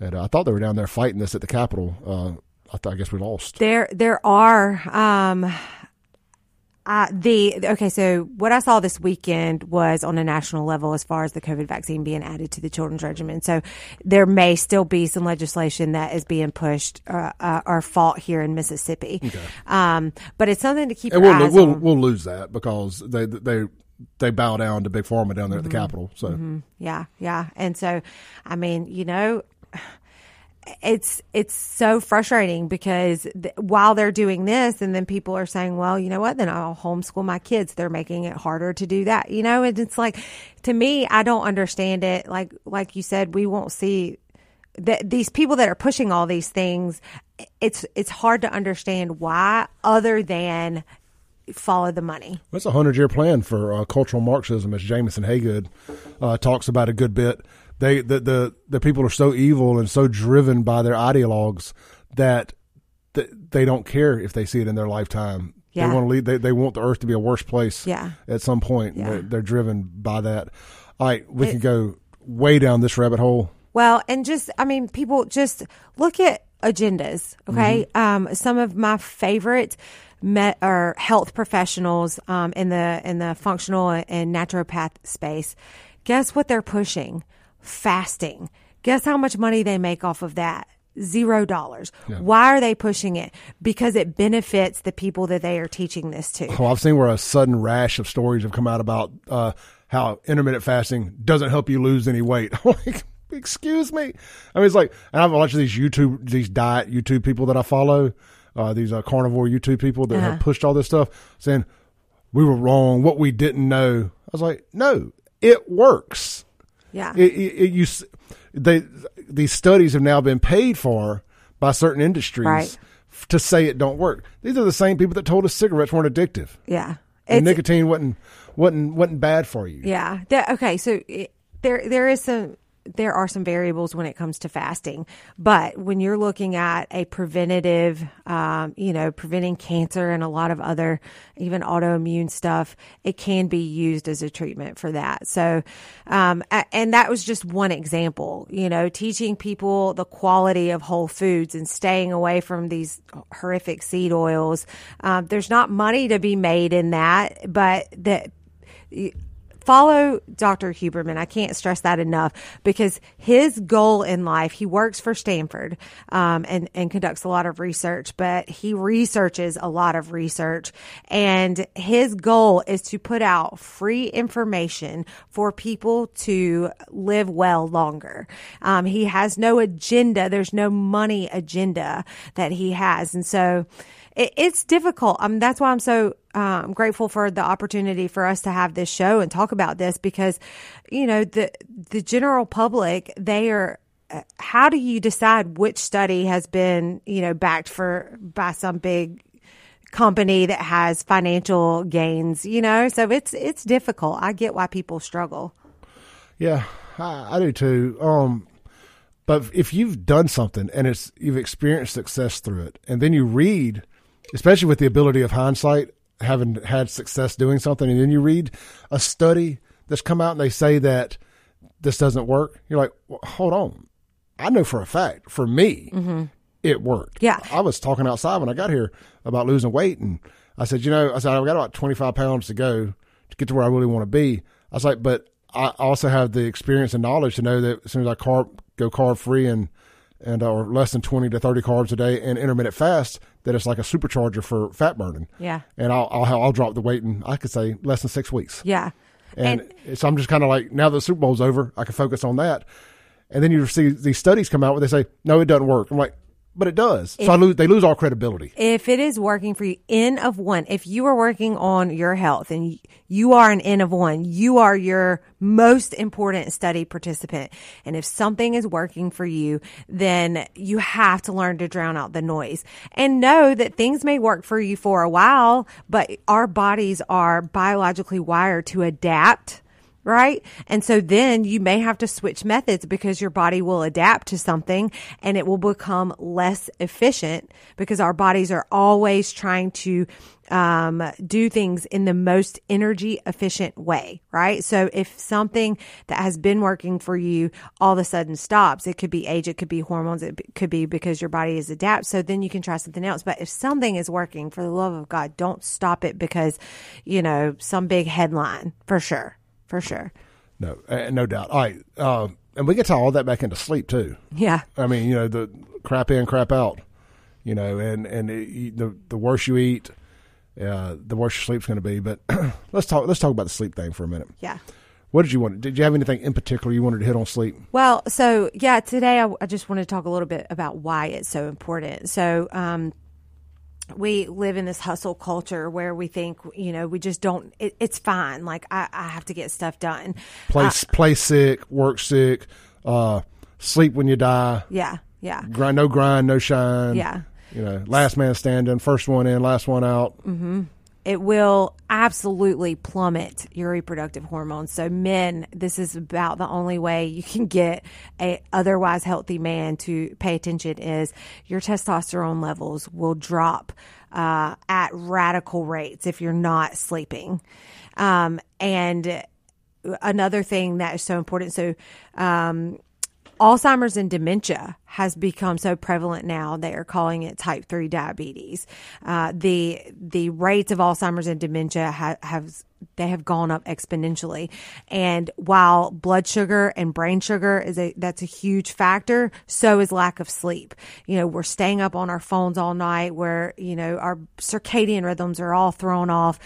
And uh, I thought they were down there fighting this at the Capitol. Uh, I, thought, I guess we lost. There, there are. Um, uh, the okay, so what I saw this weekend was on a national level as far as the COVID vaccine being added to the children's regimen. So there may still be some legislation that is being pushed uh, uh, or fought here in Mississippi. Okay. Um, but it's something to keep. And we'll, we'll, we'll lose that because they they they bow down to big pharma down there at the mm-hmm. Capitol. So mm-hmm. yeah, yeah, and so I mean, you know. It's it's so frustrating because th- while they're doing this, and then people are saying, "Well, you know what? Then I'll homeschool my kids." They're making it harder to do that, you know. And it's like, to me, I don't understand it. Like like you said, we won't see that these people that are pushing all these things. It's it's hard to understand why, other than follow the money. That's a hundred year plan for uh, cultural Marxism, as Jameson Haygood uh, talks about a good bit. They the, the the people are so evil and so driven by their ideologues that th- they don't care if they see it in their lifetime. Yeah. They want to lead. They, they want the earth to be a worse place. Yeah. At some point, yeah. they're, they're driven by that. All right, we it, can go way down this rabbit hole. Well, and just I mean, people just look at agendas. Okay, mm-hmm. um, some of my favorite met or health professionals um, in the in the functional and naturopath space, guess what they're pushing? Fasting. Guess how much money they make off of that? Zero dollars. Yeah. Why are they pushing it? Because it benefits the people that they are teaching this to. Well, I've seen where a sudden rash of stories have come out about uh, how intermittent fasting doesn't help you lose any weight. excuse me. I mean, it's like, and I've watched these YouTube, these diet YouTube people that I follow, uh, these uh, carnivore YouTube people that Uh-huh. have pushed all this stuff, saying we were wrong, what we didn't know. I was like, no, it works. Yeah. It, it, it, you, they, these studies have now been paid for by certain industries Right. f- to say it don't work. These are the same people that told us cigarettes weren't addictive yeah. and nicotine wasn't wasn't wasn't bad for you. Yeah. There- okay. So it, there there is some there are some variables when it comes to fasting, but when you're looking at a preventative, um, you know, preventing cancer and a lot of other even autoimmune stuff, it can be used as a treatment for that. So, um, and that was just one example. You know, teaching people the quality of whole foods and staying away from these horrific seed oils. Um, there's not money to be made in that, but that follow Dr. Huberman. I can't stress that enough because his goal in life, he works for Stanford um, and, and conducts a lot of research, but he researches a lot of research. And his goal is to put out free information for people to live well longer. Um, he has no agenda, there's no money agenda that he has. And so, it, it's difficult. Um, that's why I'm so um, grateful for the opportunity for us to have this show and talk about this because, you know, the the general public they are. uh, How do you decide which study has been, you know, backed for by some big company that has financial gains? You know, so it's it's difficult. I get why people struggle. Yeah, I, I do too. Um, but if you've done something and it's you've experienced success through it, and then you read, especially with the ability of hindsight, having had success doing something, and then you read a study that's come out and they say that this doesn't work, you're like, well, hold on, I know for a fact, for me, it worked. Yeah. I was talking outside when I got here about losing weight, and I said, you know, I said I've got about 25 pounds to go to get to where I really want to be. I was like, but I also have the experience and knowledge to know that as soon as I carb go carb free and and uh, or less than 20 to 30 carbs a day and intermittent fast, that it's like a supercharger for fat burning. Yeah. And I'll I'll, I'll drop the weight in I could say less than six weeks. Yeah, And, so I'm just kind of like, now that the Super Bowl's over, I can focus on that. And then you see these studies come out where they say, no, it doesn't work. I'm like, but it does. so I lose, they lose all credibility. if it is working for you, N of one, if you are working on your health and you are an N of one, you are your most important study participant. And if something is working for you, then you have to learn to drown out the noise and know that things may work for you for a while, but our bodies are biologically wired to adapt right? And so then you may have to switch methods because your body will adapt to something and it will become less efficient because our bodies are always trying to um, do things in the most energy efficient way, right? So if something that has been working for you all of a sudden stops, it could be age, it could be hormones, it could be because your body is adapt. So then you can try something else. But if something is working, for the love of God, don't stop it because, you know, some big headline for sure for sure. No, uh, no doubt. All right. Uh, and we can tie all that back into sleep too. Yeah. I mean, you know, the crap in, crap out, you know, and, and it, the, the worse you eat, uh, the worse your sleep's going to be. But let's talk, let's talk about the sleep thing for a minute. Yeah. What did you want? Did you have anything in particular you wanted to hit on sleep? Well, so yeah, today I, I just want to talk a little bit about why it's so important. So, um, we live in this hustle culture where we think, you know, we just don't, it, it's fine. Like, I, I have to get stuff done. Play, play sick, work sick, uh, sleep when you die, Yeah. Yeah. grind, no grind, no shine. Yeah. You know, last man standing, first one in, last one out. It will absolutely plummet your reproductive hormones. So men, this is about the only way you can get a otherwise healthy man to pay attention is your testosterone levels will drop uh, at radical rates if you're not sleeping. Um, and another thing that is so important. So, um, Alzheimer's and dementia has become so prevalent now. They are calling it type three diabetes. Uh, the the rates of Alzheimer's and dementia ha- have they have gone up exponentially. And while blood sugar and brain sugar is a that's a huge factor, so is lack of sleep. You know, we're staying up on our phones all night where, you know, our circadian rhythms are all thrown off.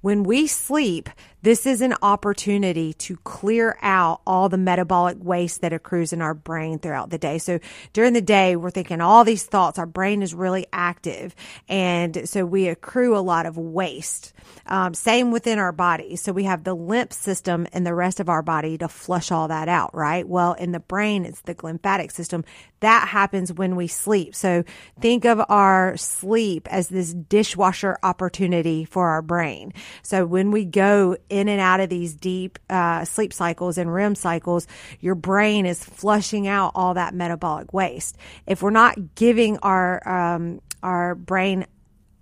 When we sleep, this is an opportunity to clear out all the metabolic waste that accrues in our brain throughout the day. So during the day, we're thinking all these thoughts. Our brain is really active. And so we accrue a lot of waste. Um, same within our body. So we have the lymph system and the rest of our body to flush all that out, right? Well, in the brain, it's the glymphatic system. That happens when we sleep. So think of our sleep as this dishwasher opportunity for our brain. So when we go in and out of these deep uh, sleep cycles and REM cycles, your brain is flushing out all that metabolic waste. If we're not giving our um, our brain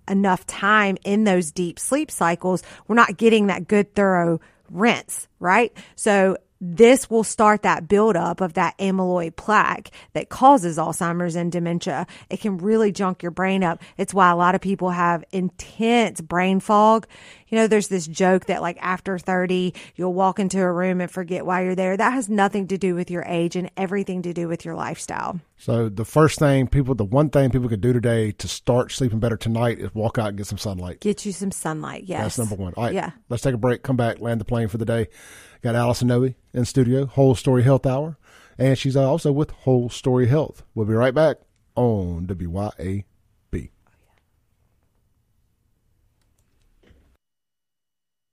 enough time in those deep sleep cycles, we're not getting that good thorough rinse, right? So this will start that buildup of that amyloid plaque that causes Alzheimer's and dementia. It can really junk your brain up. It's why a lot of people have intense brain fog. You know, there's this joke that like after 30, you'll walk into a room and forget why you're there. That has nothing to do with your age and everything to do with your lifestyle. So the first thing people, the one thing people could do today to start sleeping better tonight is walk out and get some sunlight. Get you some sunlight. Yes. That's number one. All right. Yeah. Let's take a break, come back, land the plane for the day. Got Allison Noe in studio, Whole Story Health Hour, and she's also with Whole Story Health. We'll be right back on WYAB.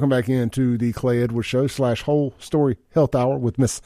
Come back into the Clay Edwards Show slash Whole Story Health Hour with Miss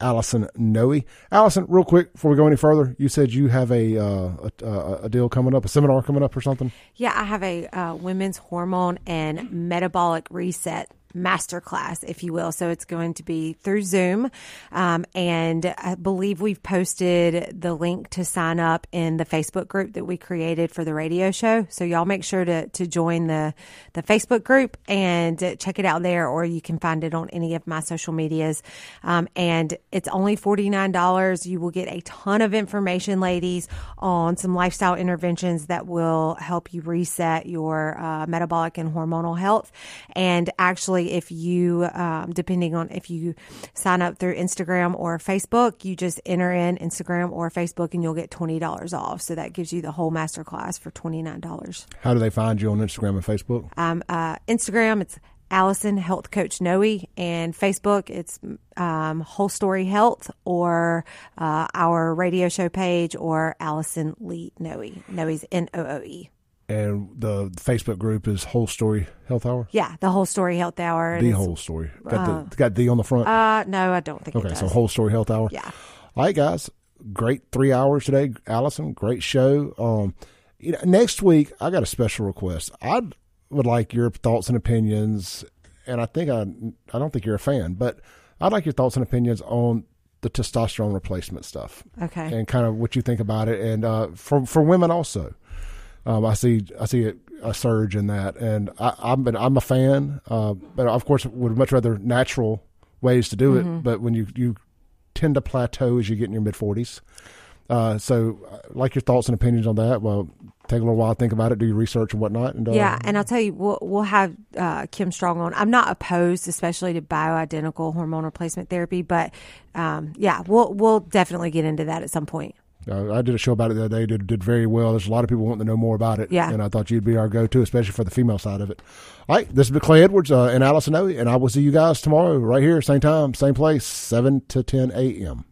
Allison Noe. Allison, real quick before we go any further, you said you have a uh, a, a, deal coming up, a seminar coming up, or something. Yeah, I have a uh, women's hormone and metabolic reset masterclass, if you will. So it's going to be through Zoom. Um, and I believe we've posted the link to sign up in the Facebook group that we created for the radio show. So y'all make sure to, to join the, the Facebook group and check it out there, or you can find it on any of my social medias. Um, and it's only $49. You will get a ton of information, ladies, on some lifestyle interventions that will help you reset your uh, metabolic and hormonal health. And actually, if you, um, depending on if you sign up through Instagram or Facebook, you just enter in Instagram or Facebook and you'll get $20 off. So that gives you the whole masterclass for $29. How do they find you on Instagram and Facebook? Um, uh, Instagram, it's Allison Health Coach Noe, and Facebook, it's um, Whole Story Health or uh, our radio show page or Allison Lee Noe. Noe's N O O E and the Facebook group is Whole Story Health Hour. Yeah, the Whole Story Health Hour. The whole story got uh, the got the on the front. Uh, no, I don't think. Okay, so Whole Story Health Hour. Yeah. All right, guys. Great three hours today, Allison. Great show. Um, you know, next week I got a special request. I would like your thoughts and opinions, and I think I I don't think you're a fan, but I'd like your thoughts and opinions on the testosterone replacement stuff. Okay. And kind of what you think about it, and uh, for for women also um, I see I see a, a, surge in that, and I, I'm I'm a fan, uh, but of course would much rather natural ways to do mm-hmm. it. But when you you tend to plateau as you get in your mid forties, uh, so uh, like your thoughts and opinions on that. Well, take a little while to think about it, do your research and whatnot. And, uh, yeah, and I'll tell you, we'll, we'll have uh, Kim Strong on. I'm not opposed, especially to bioidentical hormone replacement therapy, but um, yeah, we'll we'll definitely get into that at some point. Uh, I did a show about it the other day. Did did very well. There's a lot of people wanting to know more about it. Yeah. And I thought you'd be our go-to, especially for the female side of it. All right. This has been Clay Edwards uh, and Allison Noe, and I will see you guys tomorrow right here, same time, same place, seven to ten a.m.